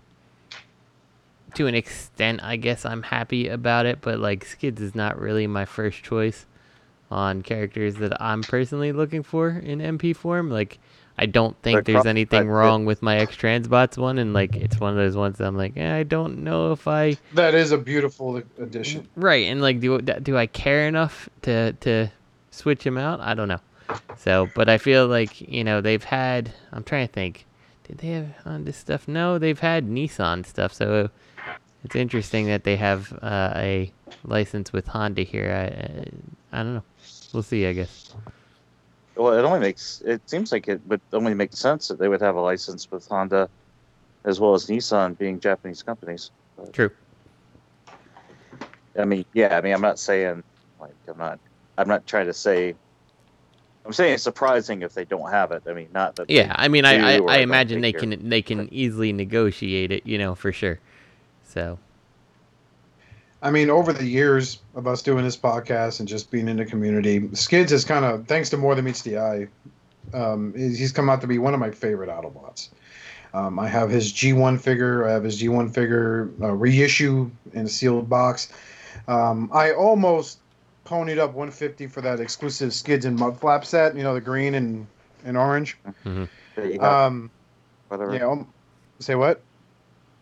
to an extent, I guess I'm happy about it, but like Skids is not really my first choice on characters that I'm personally looking for in MP form. Like, I don't think But there's Cro- anything but- wrong with my X Transbots one, and like it's one of those ones that I'm like, eh, I don't know if I That is a beautiful addition. right and like do do I care enough to to switch him out? I don't know. So, but I feel like you know they've had. I'm trying to think. Did they have on this stuff? No, they've had Nissan stuff. So it's interesting that they have uh, a license with Honda here. I, I I don't know. We'll see. I guess. well, it only makes it seems like it would only make sense that they would have a license with Honda, as well as Nissan being Japanese companies. But- True. I mean, yeah, I mean, I'm not saying like I'm not. I'm not trying to say. I'm saying it's surprising if they don't have it. I mean, not that. Yeah, I mean, I I, I imagine they can they can easily negotiate it, you know, for sure. So I mean, over the years of us doing this podcast and just being in the community, Skids is kind of, thanks to More Than Meets the Eye, um, he's he's come out to be one of my favorite Autobots. Um, I have his G1 figure. I have his G1 figure uh, reissue in a sealed box. Um, I almost ponied up 150 for that exclusive Skids and Mudflap set. You know, the green and, and orange. mhm. that you have, Um, whatever. yeah. Um, say what?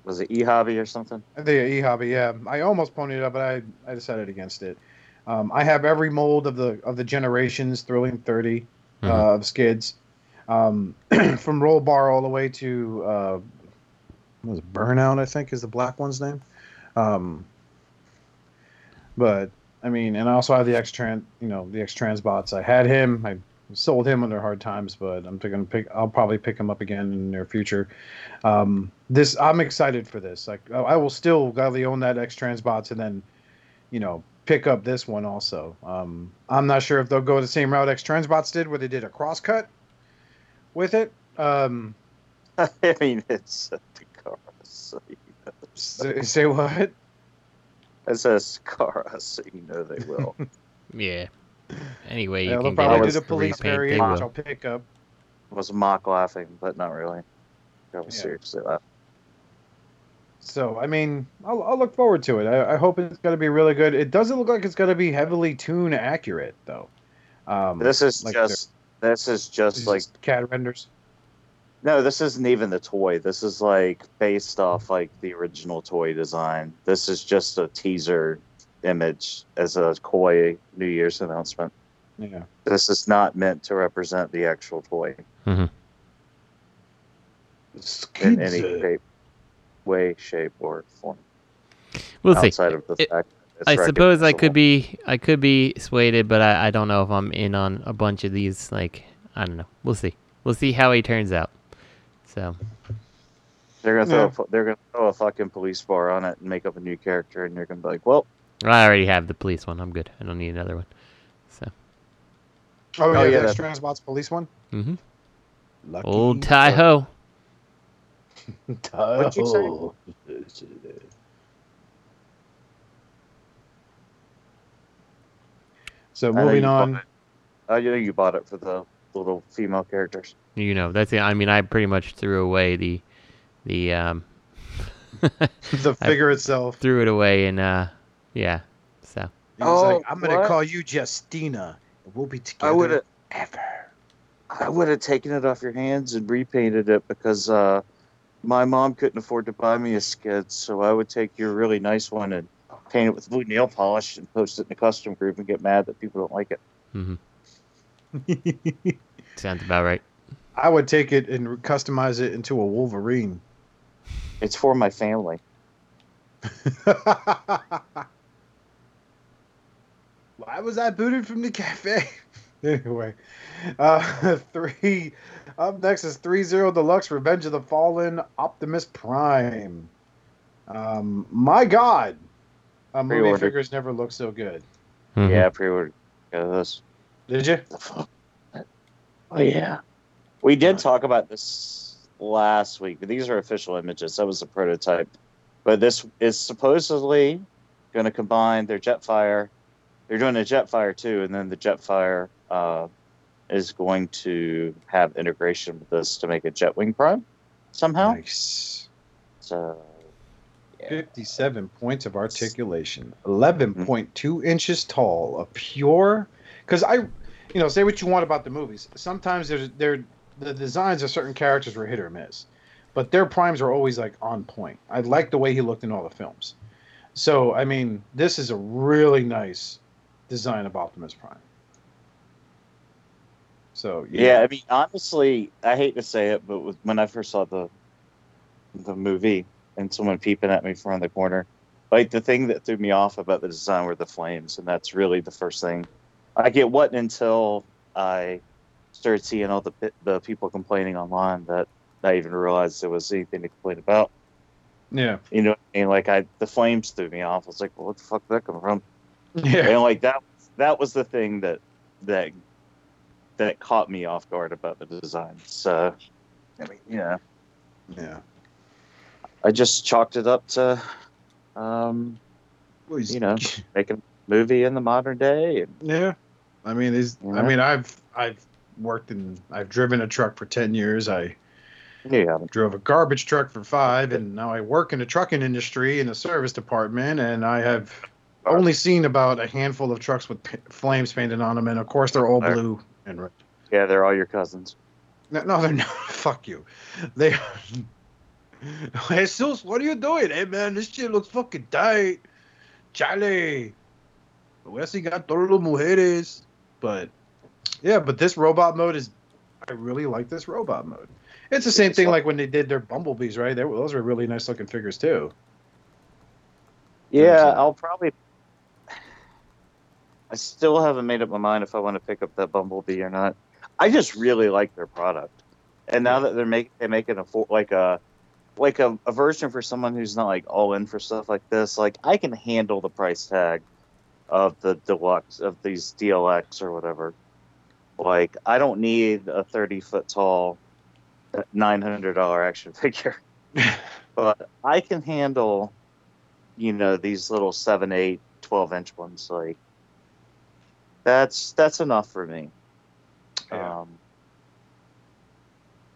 Was it e hobby or something? I think e hobby, yeah. I almost ponied it up, but I, I decided against it. Um, I have every mold of the of the generations thrilling 30 uh, Mhm. of skids, um, from roll bar all the way to uh, what was it, burnout. I think is the black one's name. Um, but I mean, and I also have the X trans, you know, the X transbots. I had him. I sold him under hard times, but I'm going to pick. I'll probably pick him up again in the near future. Um, this I'm excited for this. Like I I will still gladly own that X transbots and then, you know, pick up this one also. Um, I'm not sure if they'll go the same route X transbots did, where they did a cross cut with it. Um, I mean, it's a Takara, so you know. say, say what? It says Takara, so you know they will. yeah. Anyway, you Yeah, they'll can get probably do the police repaint, variant, which. I'll pick up. was mock laughing, but not really. I was Yeah. seriously laughing. So I mean, I'll, I'll look forward to it. I, I hope it's going to be really good. It doesn't look like it's going to be heavily tune accurate though. Um, This is like just. This is they're- just like CAD renders. No, this isn't even the toy. This is like based off like the original toy design. This is just a teaser image as a coy New Year's announcement. Yeah. This is not meant to represent the actual toy in any shape, way, shape, or form. We'll see. of the It- fact that I suppose I could be I could be swayed, but I, I don't know if I'm in on a bunch of these. Like I don't know. We'll see. We'll see how he turns out. So They're gonna throw. Yeah. A, they're gonna throw a fucking police bar on it and make up a new character, and you're gonna be like, "Well, I already have the police one. I'm good. I don't need another one. So Oh, Oh, yeah, yeah, the that- Transbots police one. Mm-hmm. Lucky old Ty Ho. What'd you say? So moving on. it. I know you bought it for the little female characters. You know that's it. I mean I pretty much threw away the the um the I figure itself. threw it away and uh yeah. So He was Oh, like, I'm gonna what? call you Justina. and We'll be together I would have. ever. I would have taken it off your hands and repainted it because uh, my mom couldn't afford to buy me a skid, so I would take your really nice one and paint it with blue nail polish and post it in a custom group and get mad that people don't like it. hmm sounds about right. I would take it and customize it into a Wolverine. It's for my family. Why was I booted from the cafe? anyway, uh, three. Up next is 3 0 Deluxe Revenge of the Fallen Optimus Prime. Um, my God. A movie Pre-order. figures never look so good. Mhm. Yeah, pre-order yeah, this. Did you? Oh yeah. We did talk about this last week. These are official images. That was a prototype, but this is supposedly going to combine their Jetfire. They're doing a Jetfire too, and then the Jetfire uh, is going to have integration with this to make a Jetwing Prime somehow. Nice. So 57 points of articulation, 11.2 inches tall, a pure. Because I, you know, say what you want about the movies. Sometimes there's there the designs of certain characters were hit or miss, but their primes are always like on point. I like the way he looked in all the films. So I mean, this is a really nice design of Optimus Prime. So yeah, I mean, honestly, I hate to say it, but when I first saw the the movie and someone peeping at me from the corner, like the thing that threw me off about the design were the flames, and that's really the first thing. I get what until I started seeing all the the people complaining online that I even realized there was anything to complain about. Yeah. You know, and like I, the flames threw me off. I was like, well, what the fuck did that come from? Yeah. And like that, that was the thing that that that caught me off guard about the design. So, I mean, yeah, Yeah. I just chalked it up to, um, you know, making a movie in the modern day. And, Yeah. I mean, these. I mean, I've I've worked in. I've driven a truck for ten years. I yeah, drove a garbage truck for five, and now I work in the trucking industry in the service department, and I have only seen about a handful of trucks with p- flames painted on them, and of course they're all blue and yeah, they're all your cousins. No, no they're not. Fuck you. They. Jesus, what are you doing? Hey man, this shit looks fucking tight. Chale. We así got todas las mujeres. But yeah, but this robot mode is. I really like this robot mode. It's the same thing like when they did their bumblebees, right? They, were- those are really nice looking figures too. Yeah, I'll probably. I still haven't made up my mind if I want to pick up that Bumblebee or not. I just really like their product, and now that they're making they making a like a like a, a version for someone who's not like all in for stuff like this, like I can handle the price tag of the deluxe of these DLX or whatever. Like I don't need a thirty foot tall, uh, nine hundred dollar action figure, but I can handle you know these little 7 8 12 inch ones like that's that's enough for me. Um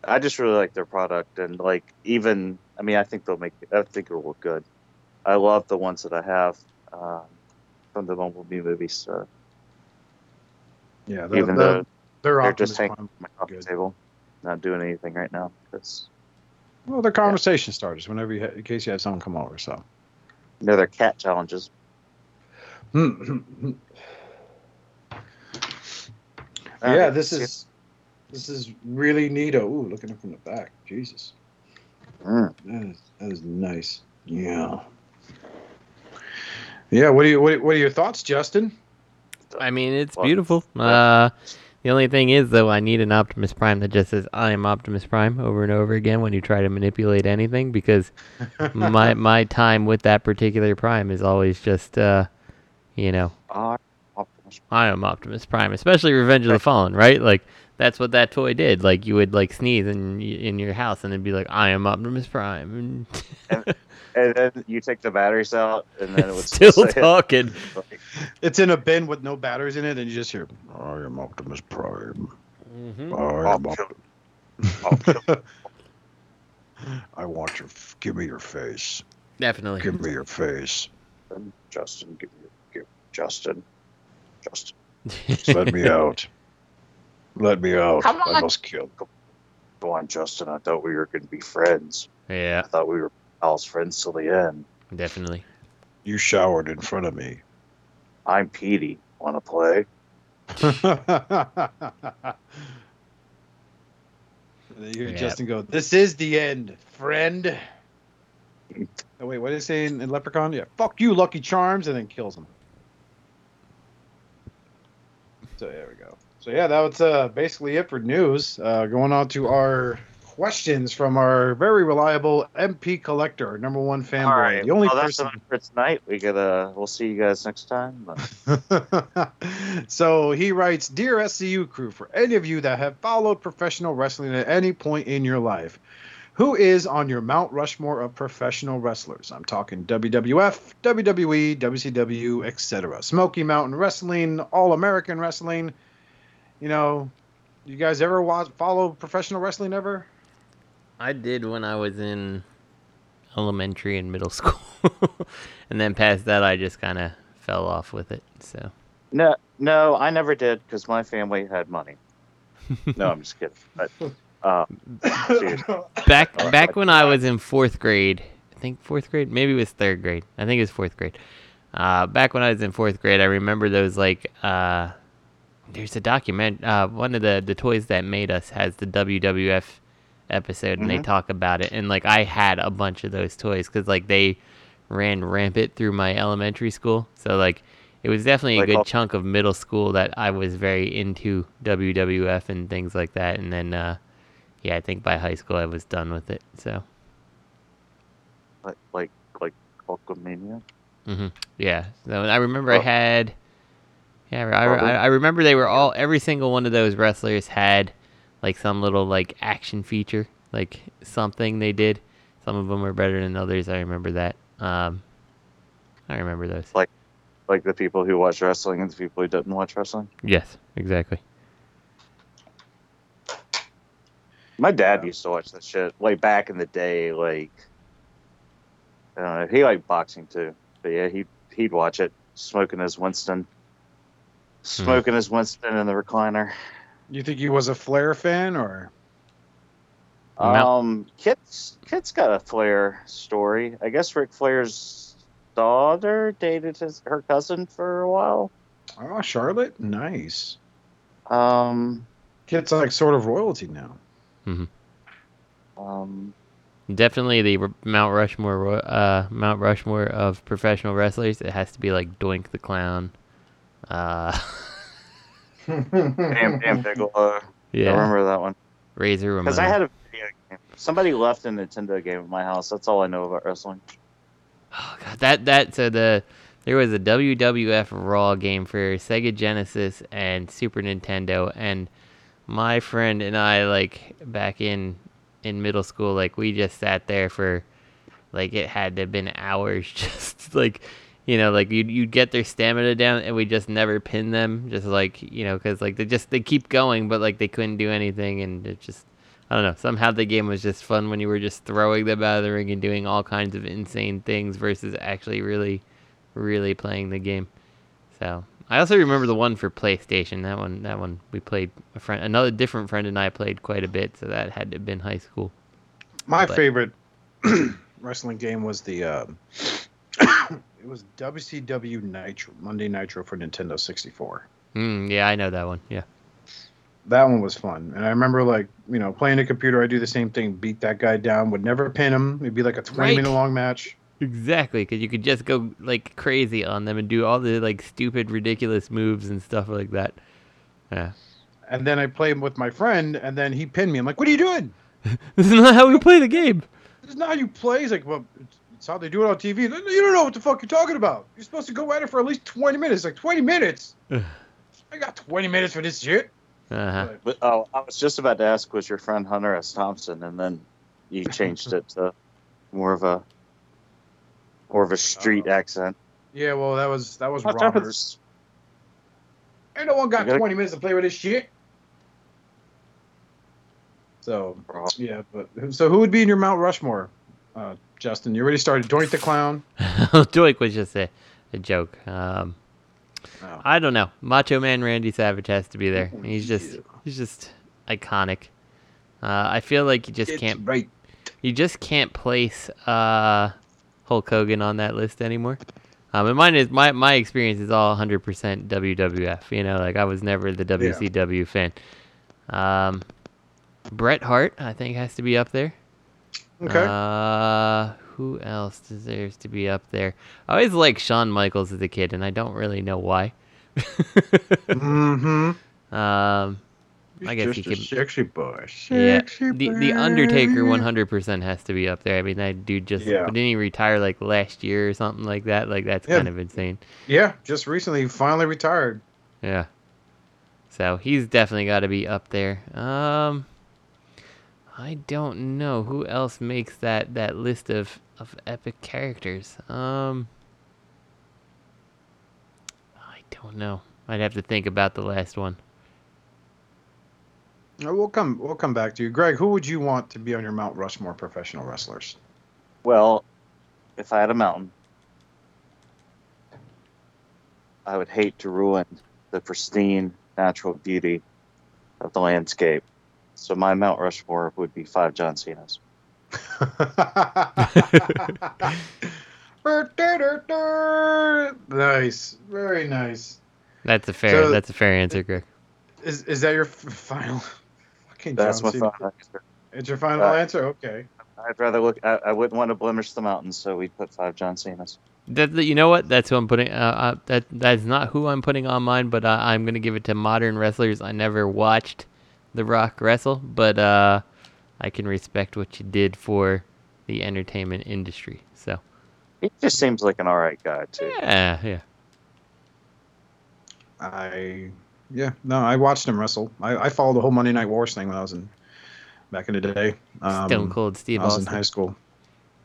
i just really like their product and like even i mean i think they'll make i think it'll look good. I love the ones that i have um, from the bumblebee movies so. Yeah, even the- though they're they're just hanging on my coffee table not doing anything right now because Well, they're conversation starters whenever you, ha- in case you have someone come over. So. No, they're their cat challenges yeah, this is this is really neato. Ooh, looking up from the back. Jesus. Mm. That is that is nice. Yeah. Yeah. What do you what, what are your thoughts, Justin? I mean, it's beautiful. Uh, the only thing is, though, I need an Optimus Prime that just says "I am Optimus Prime" over and over again when you try to manipulate anything, because my my time with that particular Prime is always just, uh, you know, Optimus. I am Optimus Prime, especially Revenge of the Fallen, right? Like that's what that toy did. Like you would like sneeze in in your house, and it'd be like, "I am Optimus Prime." and, and then you take the batteries out and then it would Still say it. talking. Like, It's in a bin with no batteries in it, and you just hear, "I am Optimus Prime. Mhm. I am I'll Optimus. I want your. Give me your face. Definitely. Give me your face. Justin, give me, give Justin, Justin. Let me out. Let me out. Come I on. must kill. Go on, Justin. I thought we were going to be friends. Yeah, I thought we were pals friends till the end. definitely. You showered in front of me. I'm Petey. Want to play? You hear Yeah. Justin go, "This is the end, friend." Oh, wait, what is he say in, in Leprechaun? Yeah, fuck you, Lucky Charms, and then kills him. So there we go. So yeah, that was uh, basically it for news. Uh, going on to our questions from our very reliable MP collector, our number one fanboy, All right. the only well, person. for tonight. We gotta. We'll see you guys next time. so he writes Dear SCU crew, for any of you that have followed professional wrestling at any point in your life, who is on your Mount Rushmore of professional wrestlers? I'm talking WWF, WWE, WCW, etc. Smoky Mountain Wrestling, All American Wrestling. You know, you guys ever watch, follow professional wrestling ever? I did when I was in elementary and middle school, and then past that, I just kind of fell off with it. So no, no, I never did because my family had money. No, I'm just kidding. But um, back Uh, back when I was in fourth grade, I think fourth grade, maybe it was third grade. I think it was fourth grade. Uh, back when I was in fourth grade, I remember those like uh, there's a document. Uh, one of the the toys that made us has the WWF episode, and they Mhm. talk about it. And like I had a bunch of those toys because like they ran rampant through my elementary school. So like it was definitely a Like good all- chunk of middle school that I was very into WWF and things like that. And then uh, yeah, I think by high school I was done with it. So like like like Hulkamania. hmm Yeah. So I remember I Oh. had. Yeah, I, I, I remember they were all every single one of those wrestlers had like some little like action feature, like something they did. Some of them were better than others. I remember that. Um, I remember those. Like like the people who watch wrestling and the people who didn't watch wrestling. Yes, exactly. My dad used to watch that shit way back in the day. Like, I don't know. He liked boxing too, but yeah, he he'd watch it, smoking his Winston, smoking his Winston in the recliner. You think he was a Flair fan or? Um, Kit's Kit's got a Flair story. I guess Ric Flair's daughter dated his her cousin for a while. Oh, Charlotte, nice. Um, Kit's like sort of royalty now. Um, Definitely the Mount Rushmore, uh, Mount Rushmore of professional wrestlers. It has to be like Doink the Clown. Uh, Bam Bam Bigelow. yeah, I remember that one Razor Ramon. because I had a video game. Somebody left a Nintendo game at my house. That's all I know about wrestling. Oh god, that that so the there was a WWF Raw game for Sega Genesis and Super Nintendo, and my friend and I like back in in middle school, like we just sat there for like it had to have been hours, just like you know, like you'd you'd get their stamina down, and we just never pin them, just like you know, because like they just they keep going, but like they couldn't do anything, and it just. I don't know. Somehow the game was just fun when you were just throwing them out of the ring and doing all kinds of insane things versus actually really, really playing the game. So I also remember the one for PlayStation. That one, that one we played. A friend, another different friend and I played quite a bit. So that had to have been high school. My But- favorite wrestling game was the. Um, it was WCW Nitro, Monday Nitro for Nintendo 64. Mm, yeah, I know that one. Yeah. That one was fun, and I remember like you know playing the computer. I do the same thing, beat that guy down, would never pin him. It'd be like a 20 Right. minute long match. Exactly, because you could just go like crazy on them and do all the like stupid, ridiculous moves and stuff like that. Yeah. And then I played with my friend, and then he pinned me. I'm like, "What are you doing? This is not how we play the game. This is not how you play." He's like, "Well, it's- it's how they do it on TV." "No, You don't know what the fuck you're talking about. You're supposed to go at it for at least 20 minutes. Like 20 minutes. I got 20 minutes for this shit. Uh-huh. But, oh, I was just about to ask, was your friend Hunter S. Thompson, and then you changed it to more of a more of a street accent. Yeah, well, that was that was Watch out for Robert. this- Ain't no one got You gotta- 20 minutes to play with this shit. So yeah, but so who would be in your Mount Rushmore, uh, Justin? You already started. Doink the Clown. Doink was just a, a joke. Um, Oh. I don't know. Macho Man Randy Savage has to be there. He's just he's just iconic. Uh, I feel like you just It's can't right. you just can't place uh, Hulk Hogan on that list anymore. Um, and mine is my my experience is all 100% WWF. You know, like I was never the WCW fan. Um, Bret Hart, I think, has to be up there. Okay. Uh, who else deserves to be up there? I always liked Shawn Michaels as a kid, and I don't really know why. mm-hmm. Um, I guess a could. sexy boy. Yeah, Sexy the the Undertaker 100% has to be up there. I mean, that dude just Yeah. didn't he retire like last year or something like that? Like that's Yeah. kind of insane. Yeah, just recently he finally retired. Yeah. So he's definitely got to be up there. Um, I don't know who else makes that that list of of epic characters. Um, I don't know. I'd have to think about the last one. Uh, We'll come. We'll come back to you, Greg. Who would you want to be on your Mount Rushmore professional wrestlers? Well, if I had a mountain, I would hate to ruin the pristine natural beauty of the landscape. So my Mount Rushmore would be five John Cena's. nice, very nice. That's a fair. So- that's a fair answer, Greg. Is is that your final? Fucking That's John my Cena. final answer. It's your final Uh, answer. Okay. I'd rather look. I, I wouldn't want to blemish the mountains, so we'd put five John Cena's. That, that- you know what? That's who I'm putting. Uh, uh, that that's not who I'm putting on mine, but uh, I'm gonna give it to modern wrestlers. I never watched The Rock wrestle, but uh, I can respect what you did for the entertainment industry. So He just seems like an alright guy too. yeah, yeah. I yeah no I watched him wrestle. I, I followed the whole Monday Night Wars thing when I was in back in the day. Um, Stone Cold Steve I was Austin. in high school.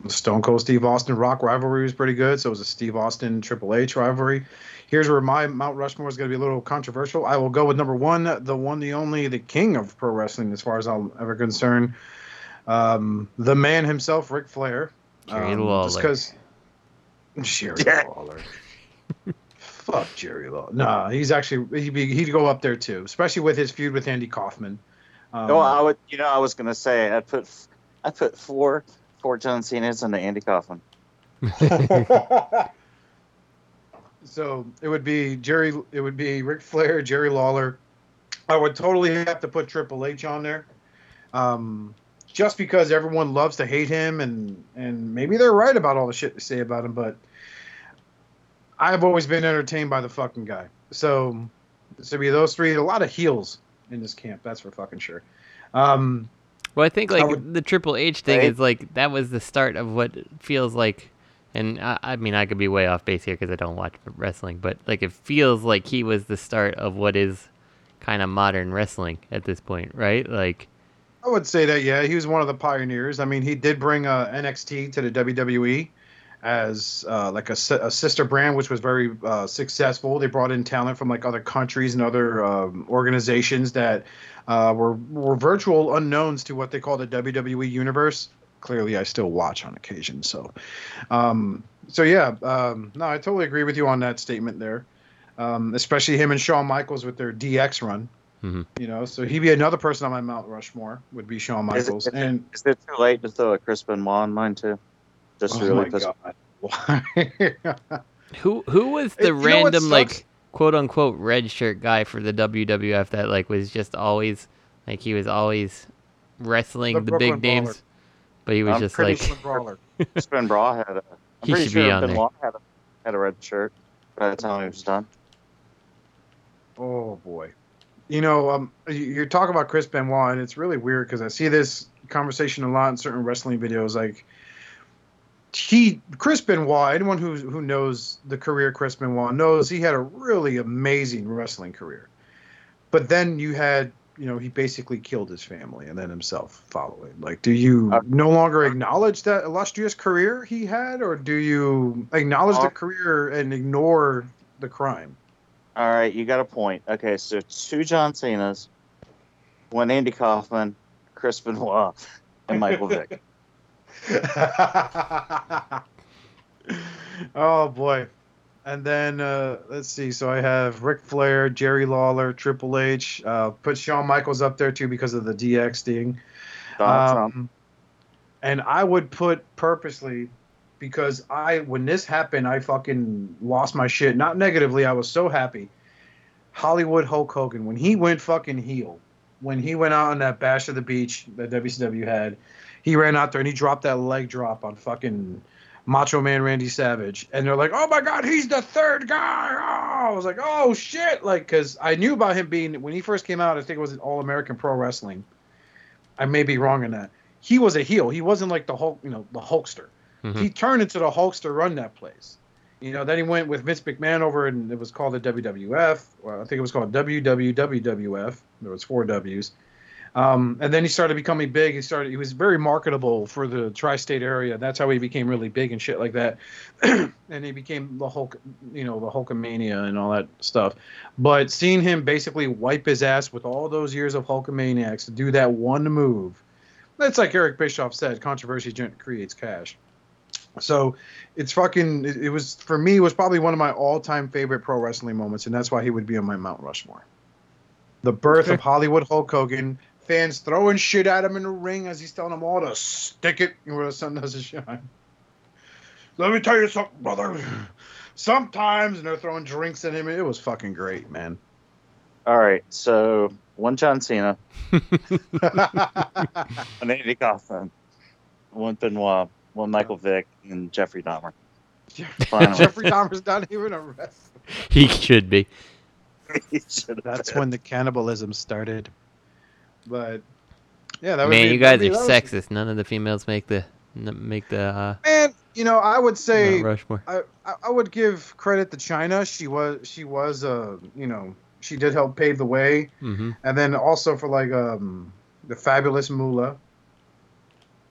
Stone Cold Steve Austin Rock rivalry was pretty good. So it was a Steve Austin Triple H rivalry. Here's where my Mount Rushmore is going to be a little controversial. I will go with number one, the one, the only, the king of pro wrestling, as far as I'm ever concerned. Um, the man himself, Ric Flair. Jerry um, Lawler. Just because Jerry Lawler. Fuck Jerry Lawler. Nah, he's actually he'd, be, he'd go up there too, especially with his feud with Andy Kaufman. Um, no, I would. You know, I was gonna say I put I put four four John Cena's into Andy Kaufman. So it would be Jerry. It would be Ric Flair, Jerry Lawler. I would totally have to put Triple H on there, um, just because everyone loves to hate him, and and maybe they're right about all the shit they say about him. But I've always been entertained by the fucking guy. So so be those three. A lot of heels in this camp. That's for fucking sure. Um, Well, I think I like would- the Triple H thing Right. is like that was the start of what feels like, and I, I mean I could be way off base here because I don't watch wrestling, but like it feels like he was the start of what is kind of modern wrestling at this point, right? Like, I would say that yeah, he was one of the pioneers. I mean, he did bring uh, NXT to the WWE as uh, like a, a sister brand, which was very uh, successful. They brought in talent from like other countries and other um, organizations that uh, were were virtual unknowns to what they call the WWE universe. Clearly, I still watch on occasion. So, um, so yeah, um, no, I totally agree with you on that statement there. Um, especially him and Shawn Michaels with their DX run. Mhm. You know, so he'd be another person on my Mount Rushmore would be Shawn Is it- Michaels. and Is it too late to throw a Chris Benoit on mine too? Just oh really my piss- god, why? who who was It- the you know random like quote unquote red shirt guy for the WWF that like was just always like he was always wrestling The the, Brooklyn big names, Brawler. but he was I'm just like sure brawler. Chris Benoit had a. I'm He pretty should sure be on there. Benoit had a, had a red shirt by the time he was done. Oh boy. You know, um, you- you're talking about Chris Benoit, and it's really weird because I see this conversation a lot in certain wrestling videos. Like, he, Chris Benoit, anyone who who knows the career Chris Benoit knows he had a really amazing wrestling career. But then you had, you know, he basically killed his family and then himself following. Like, do you Uh, no longer acknowledge that illustrious career he had, or do you acknowledge the career and ignore the crime? All right, you got a point. Okay, so two John Cena's, one Andy Kaufman, Chris Benoit, and Michael Vick. oh boy. And then uh, let's see. So I have Ric Flair, Jerry Lawler, Triple H. Uh, put Shawn Michaels up there too because of the DX thing. Um, and I would put purposely because I when this happened, I fucking lost my shit. Not negatively, I was so happy. Hollywood Hulk Hogan when he went fucking heel, when he went out on that bash of the beach that WCW had, he ran out there and he dropped that leg drop on fucking Macho Man Randy Savage, and they're like, "Oh my God, he's the third guy!" Oh, I was like, "Oh shit!" Like, because I knew about him being when he first came out. I think it was an All American Pro Wrestling. I may be wrong in that. He was a heel. He wasn't like the Hulk, you know, the Hulkster. Mhm. He turned into the Hulkster, run that place. You know, then he went with Vince McMahon over, and it was called the WWF. Well, I think it was called WWWWF. There was four W's. Um, and then he started becoming big. He started. He was very marketable for the tri-state area. That's how he became really big and shit like that. and he became the Hulk, you know, the Hulkamania and all that stuff. But seeing him basically wipe his ass with all those years of Hulkamaniacs to do that one move, that's like Eric Bischoff said: controversy creates cash. So it's fucking. It, it was for me. It was probably one of my all-time favorite pro wrestling moments, and that's why he would be on my Mount Rushmore. The birth of Hollywood Hulk Hogan. Fans throwing shit at him in the ring as he's telling them all to stick it where the sun doesn't shine. Let me tell you something, brother. Sometimes, and they're throwing drinks at him. It was fucking great, man. All right, so one John Cena, one Andy Kaufman, one Benoit, one Michael Vick, and Jeffrey Dahmer. Finally. Jeffrey Dahmer's not even a wrestler. he should be. He That's been. when the cannibalism started. But yeah, that would Man, you guys are sexist. None of the females make the Make the uh, And you know, I would say Rushmore. I, I would give credit to Chyna. She was she was uh you know she did help pave the way, hmm and then also for like um the fabulous Moolah.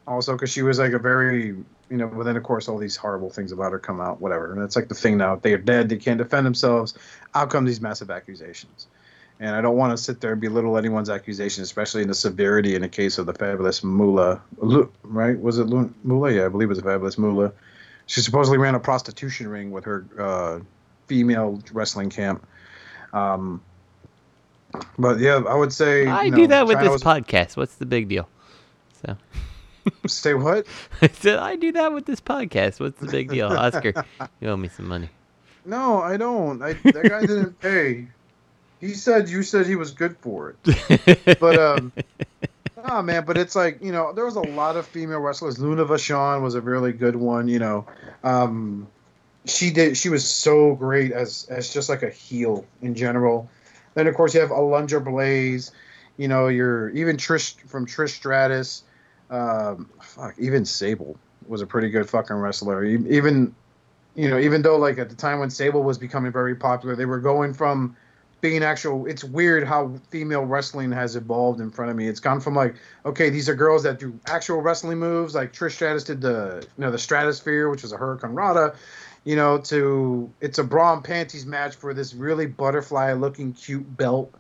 Also, because she was like a very you know, but then of course all these horrible things about her come out, whatever, and it's like the thing now. They are dead. They can't defend themselves. Out come these massive accusations. And I don't want to sit there and belittle anyone's accusation, especially in the severity in the case of the fabulous Lu- right? Was it Moolah? Yeah, I believe it was the fabulous Moolah. She supposedly ran a prostitution ring with her uh, female wrestling camp. Um, but yeah, I would say I you do that with Chyna this was- podcast. What's the big deal? So Say what? I said I do that with this podcast. What's the big deal, Oscar? you owe me some money. No, I don't. I, that guy didn't pay. He said you said he was good for it. But um Ah man, but it's like, you know, there was a lot of female wrestlers. Luna Vachon was a really good one, you know. Um she did she was so great as as just like a heel in general. Then of course you have Alundra Blaze, you know, your even Trish from Trish Stratus, um fuck, even Sable was a pretty good fucking wrestler. Even you know, even though like at the time when Sable was becoming very popular, they were going from being actual it's weird how female wrestling has evolved in front of me. It's gone from like, okay, these are girls that do actual wrestling moves, like Trish Stratus did the you know, the Stratosphere, which was a Hurricanrana, you know, to it's a bra and panties match for this really butterfly looking cute belt.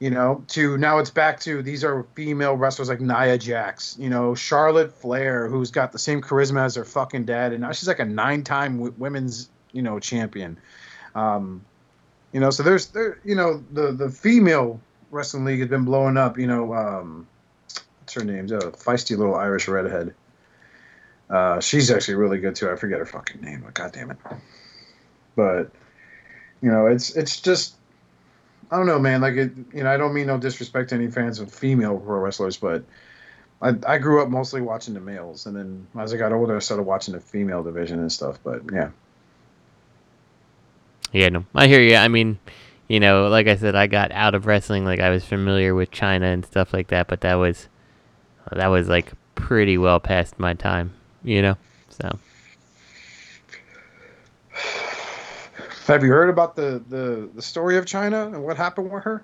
You know, to now it's back to these are female wrestlers like Nia Jax, you know, Charlotte Flair, who's got the same charisma as her fucking dad, and now she's like a nine-time w- women's, you know, champion. Um, you know, so there's there, you know, the the female wrestling league has been blowing up. You know, um, what's her name? A feisty little Irish redhead. Uh, she's actually really good too. I forget her fucking name, but god damn it. But you know, it's it's just I don't know, man. Like it, you know, I don't mean no disrespect to any fans of female pro wrestlers, but I I grew up mostly watching the males, and then as I got older, I started watching the female division and stuff. But yeah, Yeah, no, I hear you. I mean, you know, like I said, I got out of wrestling. Like I was familiar with Chyna and stuff like that, but that was that was like pretty well past my time. You know, so have you heard about the the the story of Chyna and what happened with her?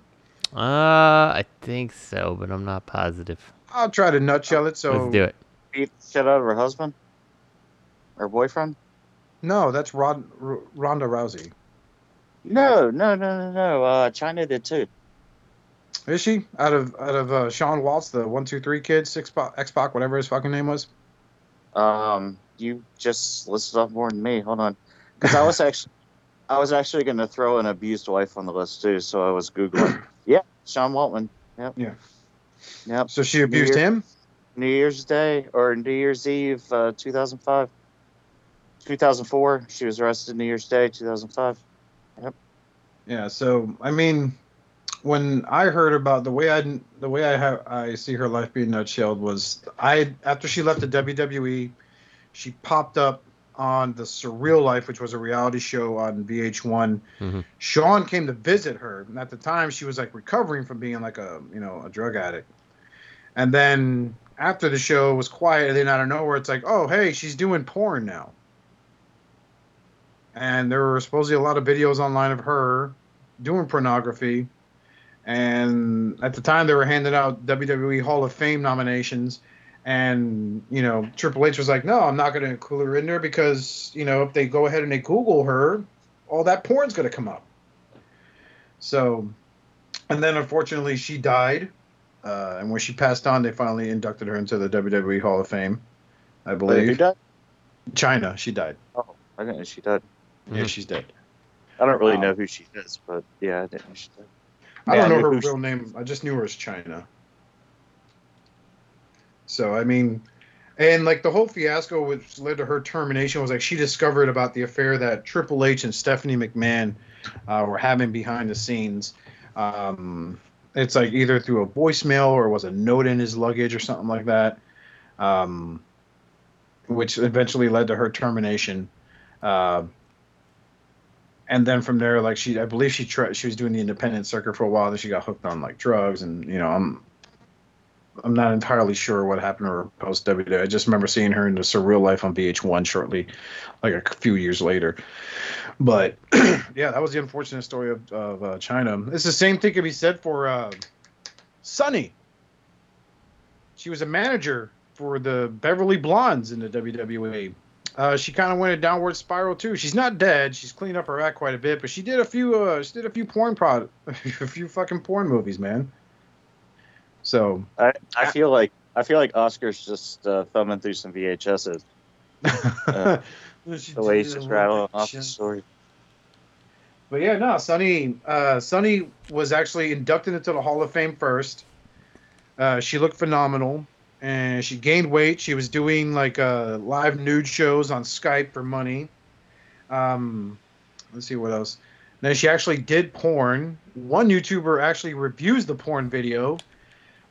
uh, I think so, but I'm not positive. I'll try to nutshell it. So Let's do it. Beat the shit out of her husband or boyfriend? No, that's Rod, R- Ronda Rousey. No, no, no, no, no. Uh, Chyna did too. Is she out of out of uh, Sean Waltz, the one two three kid, six X Pac, whatever his fucking name was? Um, you just listed off more than me. Hold on, because I was actually, I was actually going to throw an abused wife on the list too. So I was googling. yeah, Sean Waltman. Yep. Yeah. Yep. So she abused Year- him. New Year's Day or New Year's Eve, uh, 2005. 2004. She was arrested New Year's Day, 2005. Yeah. So I mean, when I heard about the way I the way I have I see her life being nutshelled was I after she left the WWE, she popped up on the Surreal Life, which was a reality show on VH1. Mhm. Sean came to visit her, and at the time she was like recovering from being like a you know a drug addict. And then after the show was quiet, and then out of nowhere, it's like, oh hey, she's doing porn now. And there were supposedly a lot of videos online of her doing pornography. And at the time, they were handing out WWE Hall of Fame nominations. And, you know, Triple H was like, no, I'm not going to include her in there because, you know, if they go ahead and they Google her, all that porn's going to come up. So, and then unfortunately, she died. Uh, and when she passed on, they finally inducted her into the WWE Hall of Fame, I Wait, believe. who died? China, she died. Oh, I didn't know she died. Yeah, she's dead. I don't really Um, know who she is, but yeah, I didn't know she died. I don't know knew her who she- real name. I just knew her as Chyna. So I mean, and like the whole fiasco which led to her termination was like she discovered about the affair that Triple H and Stephanie McMahon uh, were having behind the scenes. Um, it's like either through a voicemail or was a note in his luggage or something like that, um, which eventually led to her termination. Uh, and then from there, like she, I believe she tried, she was doing the independent circuit for a while. Then she got hooked on like drugs, and you know, I'm, I'm not entirely sure what happened to her post WWE. I just remember seeing her in the Surreal Life on VH1 shortly, like a few years later. But yeah, that was the unfortunate story of, of uh, Chyna. It's the same thing could be said for uh, Sunny. She was a manager for the Beverly Blondes in the WWE. Uh, she kind of went a downward spiral too. She's not dead. She's cleaned up her act quite a bit, but she did a few. Uh, she did a few porn prod, a few fucking porn movies, man. So I, I feel like I feel like Oscar's just uh, thumbing through some VHSs. Uh, the way he's just rattling off the story. But yeah, no, Sunny. Uh, Sunny was actually inducted into the Hall of Fame first. Uh, she looked phenomenal, and she gained weight. She was doing like uh, live nude shows on Skype for money. Um, let's see what else. Then she actually did porn. One YouTuber actually reviews the porn video,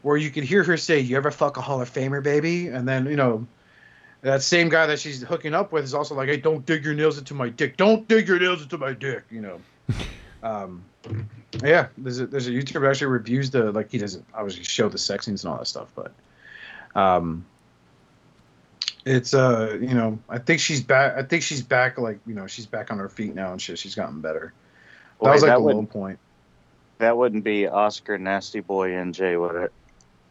where you could hear her say, "You ever fuck a Hall of Famer, baby?" And then you know, that same guy that she's hooking up with is also like, "Hey, don't dig your nails into my dick. Don't dig your nails into my dick." You know. um, yeah, there's a there's a YouTuber actually reviews the like he doesn't obviously show the sex scenes and all that stuff, but um, it's uh you know I think she's back. I think she's back like you know she's back on her feet now and shit. She's gotten better. That Wait, was like that the low point. That wouldn't be Oscar Nasty Boy NJ, would it?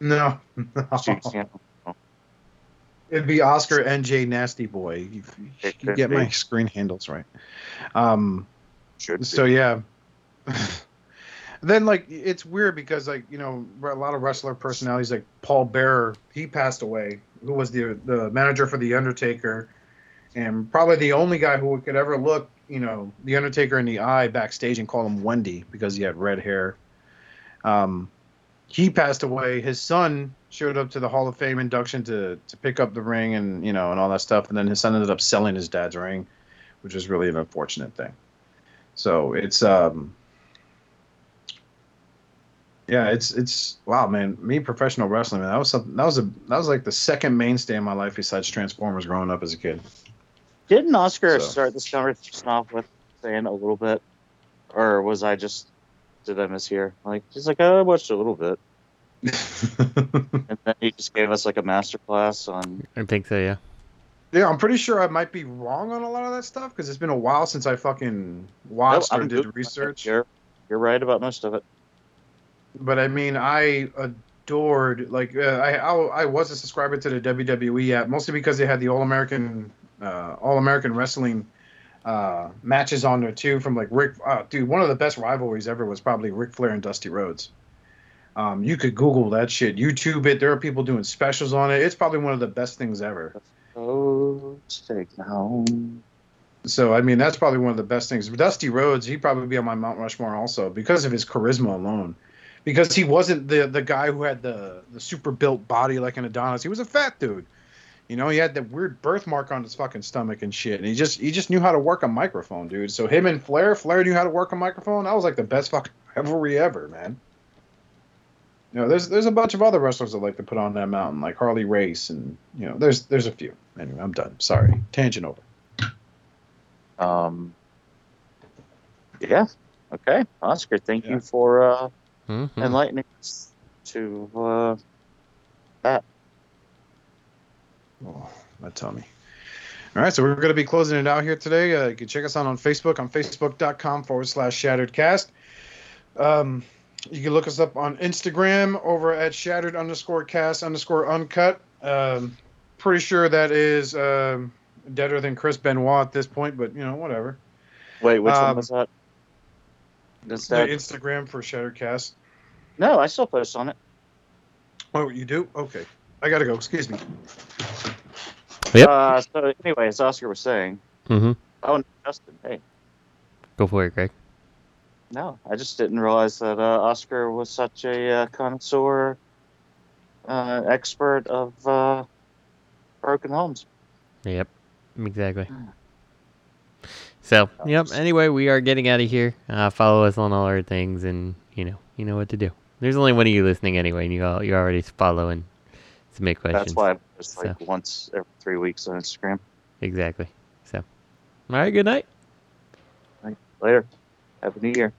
No, know, It'd be Oscar NJ Nasty Boy. You, you It can could get my screen handles right. Um, should so be. yeah. then like it's weird because like you know a lot of wrestler personalities like Paul Bearer he passed away who was the the manager for the Undertaker and probably the only guy who could ever look you know the Undertaker in the eye backstage and call him Wendy because he had red hair. Um, he passed away. His son showed up to the Hall of Fame induction to to pick up the ring and you know and all that stuff, and then his son ended up selling his dad's ring, which was really an unfortunate thing. So it's um yeah, it's it's wow, man. Me professional wrestling, man. That was something. That was a that was like the second mainstay in my life besides Transformers growing up as a kid. Didn't Oscar So- start this conversation off with saying a little bit, or was I just did I miss mishear? Like he's like, oh, I watched a little bit, and then he just gave us like a master class on. I think so. Yeah. Yeah, I'm pretty sure I might be wrong on a lot of that stuff because it's been a while since I fucking watched No, or did research. You're you're right about most of it. But I mean, I adored like uh, I, I I was a subscriber to the WWE app mostly because they had the All American uh, All American Wrestling uh, matches on there too. From like Rick, uh, dude, one of the best rivalries ever was probably Ric Flair and Dusty Rhodes. Um, you could Google that shit, YouTube it. There are people doing specials on it. It's probably one of the best things ever. Oh, take home. So I mean, that's probably one of the best things. Dusty Rhodes, he'd probably be on my Mount Rushmore also because of his charisma alone. Because he wasn't the the guy who had the the super built body like an Adonis. He was a fat dude. You know, he had that weird birthmark on his fucking stomach and shit. And he just he just knew how to work a microphone, dude. So him and Flair, Flair knew how to work a microphone. That was like the best fucking rivalry ever, man. You know, there's there's a bunch of other wrestlers that like to put on that mountain, like Harley Race, and you know, there's there's a few. Anyway, I'm done. Sorry, tangent over. Um. Yeah. Okay, Oscar. Thank Yeah. you for uh, Mhm. enlightening us to uh, that. Oh, my tummy. All right, so we're going to be closing it out here today. Uh, you can check us out on Facebook on facebook.com forward slash shattered cast. Um, you can look us up on Instagram over at shattered underscore cast underscore uncut. Um, pretty sure that is um, deader than Chris Benoit at this point, but you know, whatever. Wait, which one Um, was that? Is The that Instagram for shattered cast. No? I still post on it. Oh, you do? Okay. I got to go. Excuse me. Yep. Uh, so anyway, as Oscar was saying, Mhm. oh, Justin, hey, Go for it, Greg. no, I just didn't realize that uh, Oscar was such a uh, connoisseur, uh, expert of uh, broken homes. Yep. Exactly. So, yep. Anyway, we are getting out of here. Uh, follow us on all our things, and you know, you know what to do. There's only one of you listening anyway, and you all you're already follow and submit questions. That's why I post like once every three weeks on Instagram. Exactly. So, all right. Good night. Later. Happy New Year.